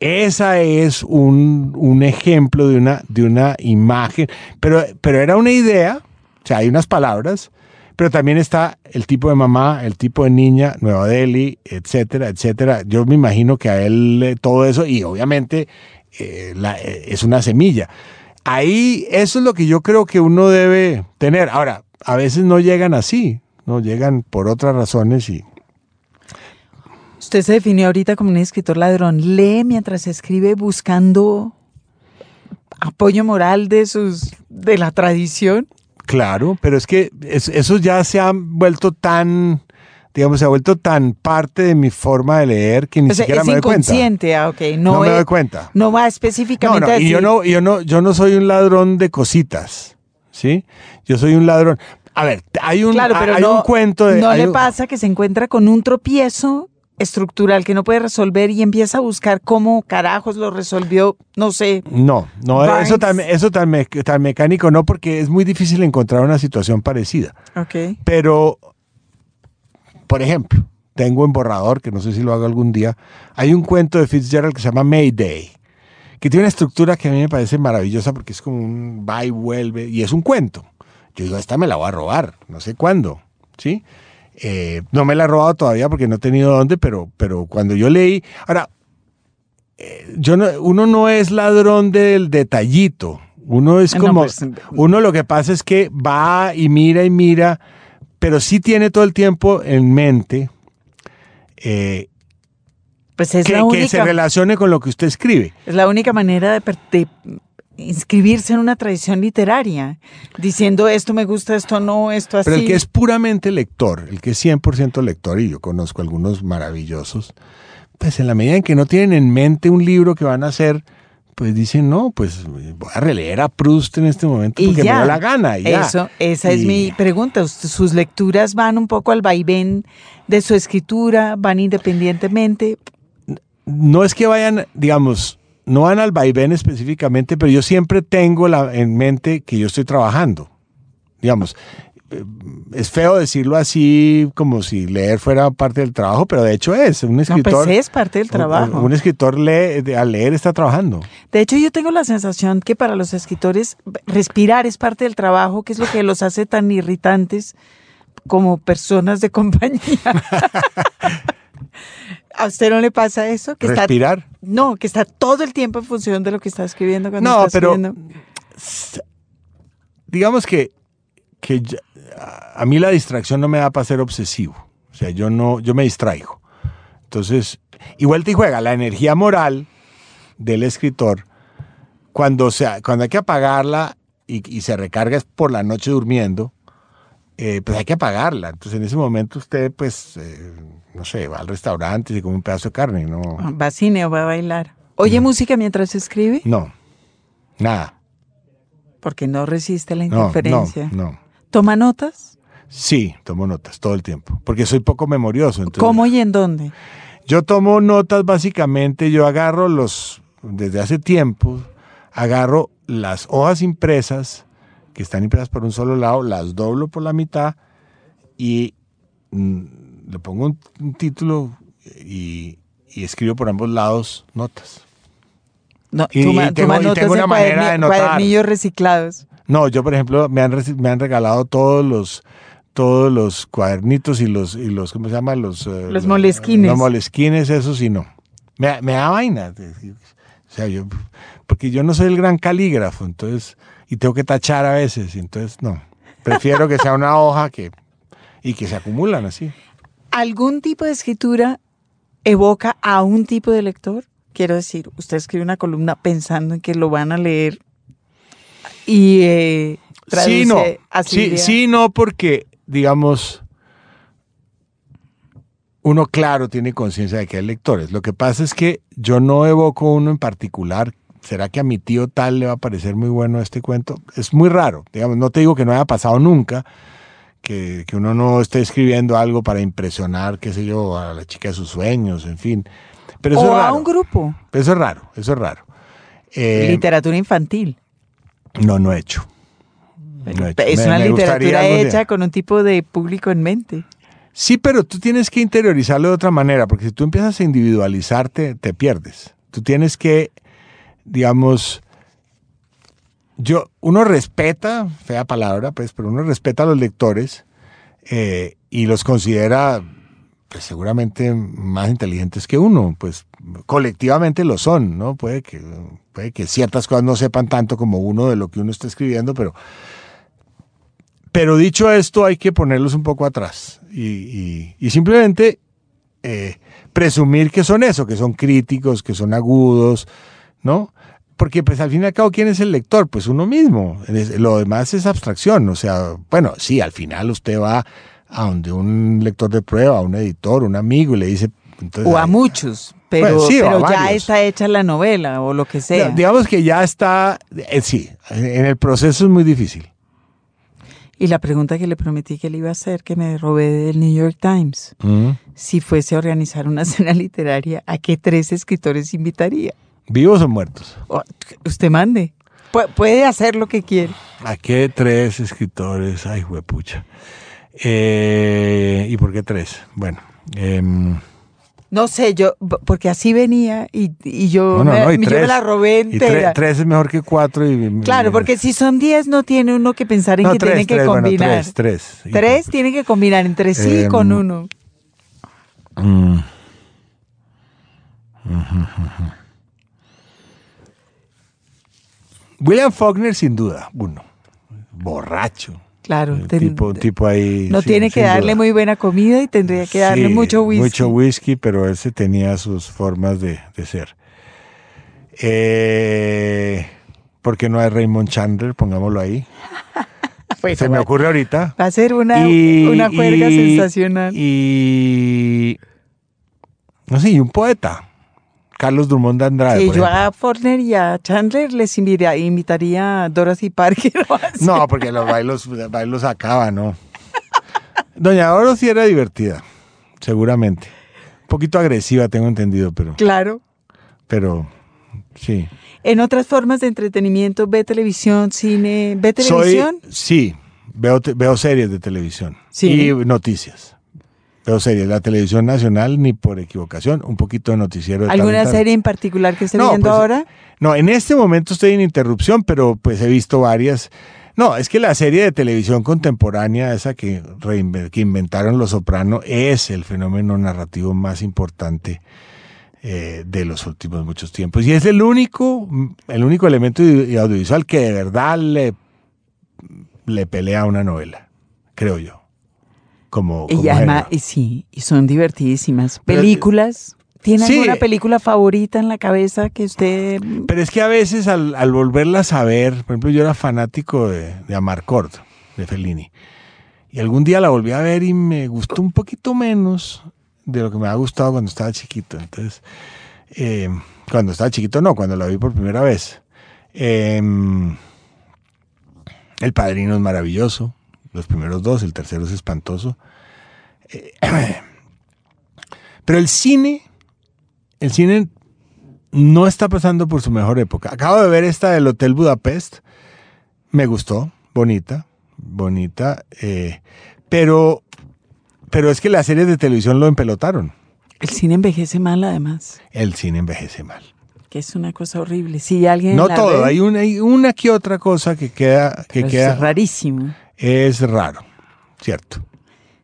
esa es un, un ejemplo de una, de una imagen, pero, pero era una idea, o sea, hay unas palabras, pero también está el tipo de mamá, el tipo de niña, Nueva Delhi, etcétera, etcétera. Yo me imagino que a él eh, todo eso, y obviamente eh, eh, es una semilla. Ahí, eso es lo que yo creo que uno debe tener. Ahora, a veces no llegan así, no llegan por otras razones y Usted se definió ahorita como un escritor ladrón. Lee mientras escribe buscando apoyo moral de sus de la tradición. Claro, pero es que es- eso ya se ha vuelto tan, digamos, se ha vuelto tan parte de mi forma de leer que ni O sea, siquiera es me doy cuenta. inconsciente, ah, ok. No, No me es- doy cuenta. No va específicamente no, a y yo decir- no, yo no, yo no soy un ladrón de cositas, ¿sí? Yo soy un ladrón. A ver, hay un, Claro, pero hay un cuento de. no le un- pasa que se encuentra con un tropiezo estructural que no puede resolver y empieza a buscar cómo carajos lo resolvió, no sé. No, no, eso tan, eso tan, me- tan mecánico no, porque es muy difícil encontrar una situación parecida. Ok. Pero, por ejemplo, tengo en borrador, que no sé si lo hago algún día, hay un cuento de Fitzgerald que se llama Mayday, que tiene una estructura que a mí me parece maravillosa porque es como un va y vuelve, y es un cuento. Yo digo, esta me la voy a robar, no sé cuándo, ¿sí? Eh, no me la he robado todavía porque no he tenido dónde, pero, pero cuando yo leí, ahora, eh, yo no, uno no es ladrón del detallito, uno es No, como, pues, uno lo que pasa es que va y mira y mira, pero sí tiene todo el tiempo en mente eh, Pues es que, la que única se relacione con lo que usted escribe. Es la única manera de, de inscribirse en una tradición literaria, diciendo esto me gusta, esto no, esto así. Pero el que es puramente lector, el que es 100% lector, y yo conozco algunos maravillosos, pues en la medida en que no tienen en mente un libro que van a hacer, pues dicen, no, pues voy a releer a Proust en este momento porque ya. me da la gana. y ya. Eso, esa es Y- mi pregunta. Sus lecturas van un poco al vaivén de su escritura, van independientemente. no es que vayan, digamos, no van al vaivén específicamente, pero yo siempre tengo la, en mente que yo estoy trabajando. Digamos, eh, es feo decirlo así como si leer fuera parte del trabajo, pero de hecho es. Un No, escritor, pues es parte del trabajo. un, un escritor lee, al leer está trabajando. De hecho, yo tengo la sensación que para los escritores respirar es parte del trabajo, que es lo que los hace tan irritantes como personas de compañía. (laughs) ¿A usted no le pasa eso? Que está, Respirar. no, que está todo el tiempo en función de lo que está escribiendo cuando No, está pero- escribiendo. digamos que, que ya- a mí la distracción no me da para ser obsesivo. O sea, yo no, yo me distraigo. Entonces, y vuelta y juega, la energía moral del escritor, cuando, se, cuando hay que apagarla y, y se recarga es por la noche durmiendo, eh, pues hay que apagarla. Entonces, en ese momento usted, pues, eh, no sé, va al restaurante y se come un pedazo de carne. No, Va a cine o va a bailar. ¿Oye música mientras escribe? no, nada. Porque no resiste la No, no, interferencia. no. ¿Toma notas? Sí, tomo notas todo el tiempo, porque soy poco memorioso. Entonces, ¿Cómo y en dónde? Yo tomo notas básicamente, yo agarro los, desde hace tiempo, agarro las hojas impresas, que están impresas por un solo lado, las doblo por la mitad y mm, le pongo un, un título y, y escribo por ambos lados notas. No, Y- toma, y tengo- y tengo en una manera de notar. cuadernillos reciclados. No, yo por ejemplo me han, me han regalado todos los todos los cuadernitos y los y los ¿cómo se llama? Los eh, Los molesquines. Los molesquines, eso sí no. Me, me da vaina. Sea, yo porque yo no soy el gran calígrafo, entonces y tengo que tachar a veces, entonces no. Prefiero que sea una hoja que y que se acumulan así. ¿Algún tipo de escritura evoca a un tipo de lector? Quiero decir, usted escribe una columna pensando en que lo van a leer y eh, traduce Sí, no. así Sí, sí, no, porque, digamos, uno, claro, tiene conciencia de que hay lectores. Lo que pasa es que yo no evoco uno en particular. ¿Será que a mi tío tal le va a parecer muy bueno este cuento? Es muy raro. Digamos, no te digo que no haya pasado nunca, que, que uno no esté escribiendo algo para impresionar, qué sé yo, a la chica de sus sueños, en fin. Pero eso o es a un grupo. Eso es raro, eso es raro. Eh, literatura infantil. no, no he hecho. No he hecho. Es Me- una me literatura día. hecha con un tipo de público en mente. Sí, pero tú tienes que interiorizarlo de otra manera, porque si tú empiezas a individualizarte, te pierdes. Tú tienes que, digamos, yo, uno respeta, fea palabra, pues, pero uno respeta a los lectores eh, y los considera, pues, seguramente más inteligentes que uno, pues, colectivamente lo son, ¿no? Puede que, puede que ciertas cosas no sepan tanto como uno de lo que uno está escribiendo, pero pero dicho esto, hay que ponerlos un poco atrás y, y- y simplemente eh, presumir que son eso, que son críticos, que son agudos, ¿no? Porque pues al fin y al cabo, ¿quién es el lector? Pues uno mismo. Lo demás es abstracción. O sea, bueno, sí, al final usted va a donde un lector de prueba, un editor, un amigo y le dice... entonces, O a muchos, pero, Bueno, sí, pero ya está hecha la novela o lo que sea. Digamos que ya está, eh, sí, en el proceso es muy difícil. Y la pregunta que le prometí que le iba a hacer, que me robé del New York Times, si fuese a organizar una (laughs) cena literaria, ¿a qué tres escritores invitaría? ¿Vivos o muertos? O- usted mande. Pu- puede hacer lo que quiere. ¿A qué tres escritores? Ay, huepucha. Eh, ¿Y por qué tres? Bueno, em, No sé, yo, porque así venía y, y yo, no, no, me, no, y yo me tres. la robé y tre- entera. tres es mejor que cuatro. Y, Claro, porque si son 10 no tiene uno que pensar en que tres, tiene que tres, bueno, combinar. tres, tres. Y- Tres tiene que combinar entre sí Em, con uno. Mm. Ujú, ujú. William Faulkner, sin duda, uno. Borracho. Claro, Un ten- tipo, ahí. no sí, tiene que darle duda. muy buena comida y tendría que darle Sí, mucho whisky. Mucho whisky, pero ese tenía sus formas de, de ser. Eh, ¿Por qué no hay Raymond Chandler? Pongámoslo ahí. (laughs) Pues, Se me ocurre ahorita. Va a ser una, Y- una juerga y- sensacional. Y. No sé, y un poeta. Carlos Drummond de Andrade. Sí, por yo a Forner y a Chandler les invitaría, invitaría a Dorothy Parker. No, porque los bailos, bailos acaba, ¿no? Doña Dorothy era divertida, seguramente. Un poquito agresiva, tengo entendido, pero. Claro. pero sí. En otras formas de entretenimiento, ¿ve televisión, cine? ¿Ve Soy, televisión? sí, veo, veo series de televisión Sí. y noticias. Veo series, la televisión nacional, ni por equivocación, un poquito de noticiero. de ¿Alguna serie en particular que esté No, viendo pues, ahora? No, en este momento estoy en interrupción, pero pues he visto varias. No, es que la serie de televisión contemporánea, esa que, que inventaron Los Soprano, es el fenómeno narrativo más importante eh, de los últimos muchos tiempos. Y es el único, el único elemento audio- audiovisual que de verdad le, le pelea a una novela, creo yo. Como, Y además, sí, y son divertidísimas. ¿Películas? ¿Tiene Sí. alguna película favorita en la cabeza que usted... Pero es que a veces al, al volverlas a ver, por ejemplo, yo era fanático de, de Amarcord, de Fellini. Y algún día la volví a ver y me gustó un poquito menos de lo que me había gustado cuando estaba chiquito. Entonces, eh, cuando estaba chiquito no, cuando la vi por primera vez. Eh, el Padrino es maravilloso, los primeros dos, el tercero es espantoso. Eh, (clears throat) pero el cine, el cine no está pasando por su mejor época. Acabo de ver esta del Hotel Budapest. Me gustó, bonita, bonita. eh, pero, pero es que las series de televisión lo empelotaron. El cine envejece mal, además, El cine envejece mal. que es una cosa horrible. Si alguien... en No todo, red- hay una, hay una que otra cosa que queda, que queda Es rarísimo. Es raro, ¿cierto?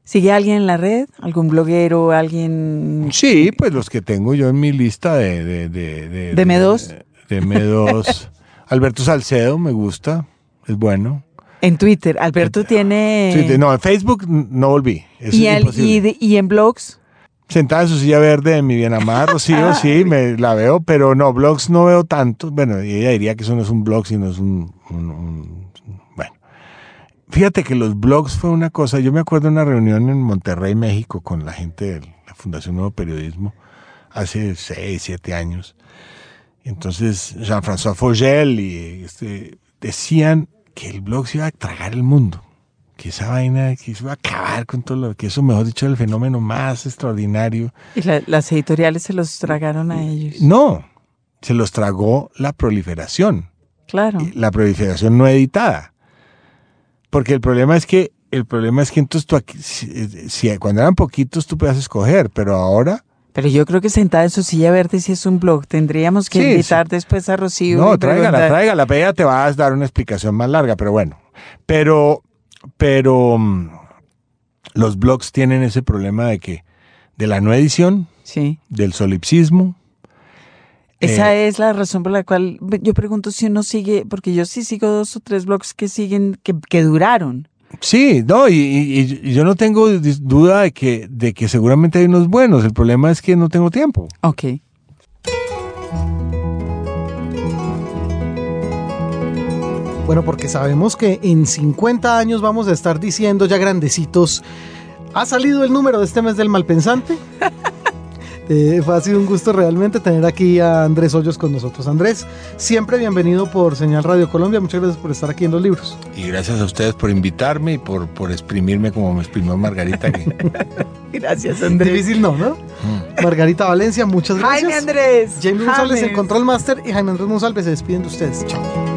¿Sigue alguien en la red? ¿Algún bloguero? ¿Alguien...? Sí, pues los que tengo yo en mi lista de... ¿De, de, de, ¿De M2? De, de M2. (laughs) Alberto Salcedo me gusta, es bueno. En Twitter. Alberto tiene... Sí, de- no, en Facebook no volví. Eso y, es el- imposible. y, de- y en blogs. Sentada en su silla verde de mi bien amada Rocío, (laughs) sí, me la veo, pero no, blogs no veo tanto. Bueno, ella diría que eso no es un blog, sino es un, un- un- Bueno. Fíjate que los blogs fue una cosa. Yo me acuerdo de una reunión en Monterrey, México, con la gente de la Fundación Nuevo Periodismo, hace seis, siete años. Entonces, Jean-François Fogel y este, decían que el blog se iba a tragar el mundo que esa vaina, que eso iba a acabar con todo lo que eso, mejor dicho, el fenómeno más extraordinario. Y la- las editoriales se los tragaron a ellos. No, se los tragó la proliferación, Claro. la proliferación no editada. Porque el problema es que, el problema es que entonces tú aquí, si, si- cuando eran poquitos tú podías escoger, pero ahora, Pero yo creo que sentada en su silla verde si es un blog. Tendríamos que Sí, invitar después a Rocío. no, tráigala, tráigala, pero ella te va a dar una explicación más larga, pero bueno. Pero, pero mm, los blogs tienen ese problema de que, de la no edición, Sí. del solipsismo, Esa Eh, es la razón por la cual yo pregunto si uno sigue, porque yo sí sigo dos o tres blogs que siguen, que, que duraron. Sí, no, y, y- y yo no tengo duda de que, de que seguramente hay unos buenos. El problema es que no tengo tiempo. Ok. Bueno, porque sabemos que en 50 años vamos a estar diciendo ya grandecitos, ¿ha salido el número de este mes del malpensante? (laughs) Eh, fue- ha sido un gusto realmente tener aquí a Andrés Hoyos con nosotros. Andrés, siempre bienvenido por Señal Radio Colombia. Muchas gracias por estar aquí en los libros. Y gracias a ustedes por invitarme y por, por exprimirme como me exprimió Margarita. que- (laughs) Gracias, Andrés. Difícil no, ¿no? Margarita Valencia, muchas gracias. Jaime Andrés. James González en. Control Master y Jaime Andrés Monsalve se despiden de ustedes. Chao.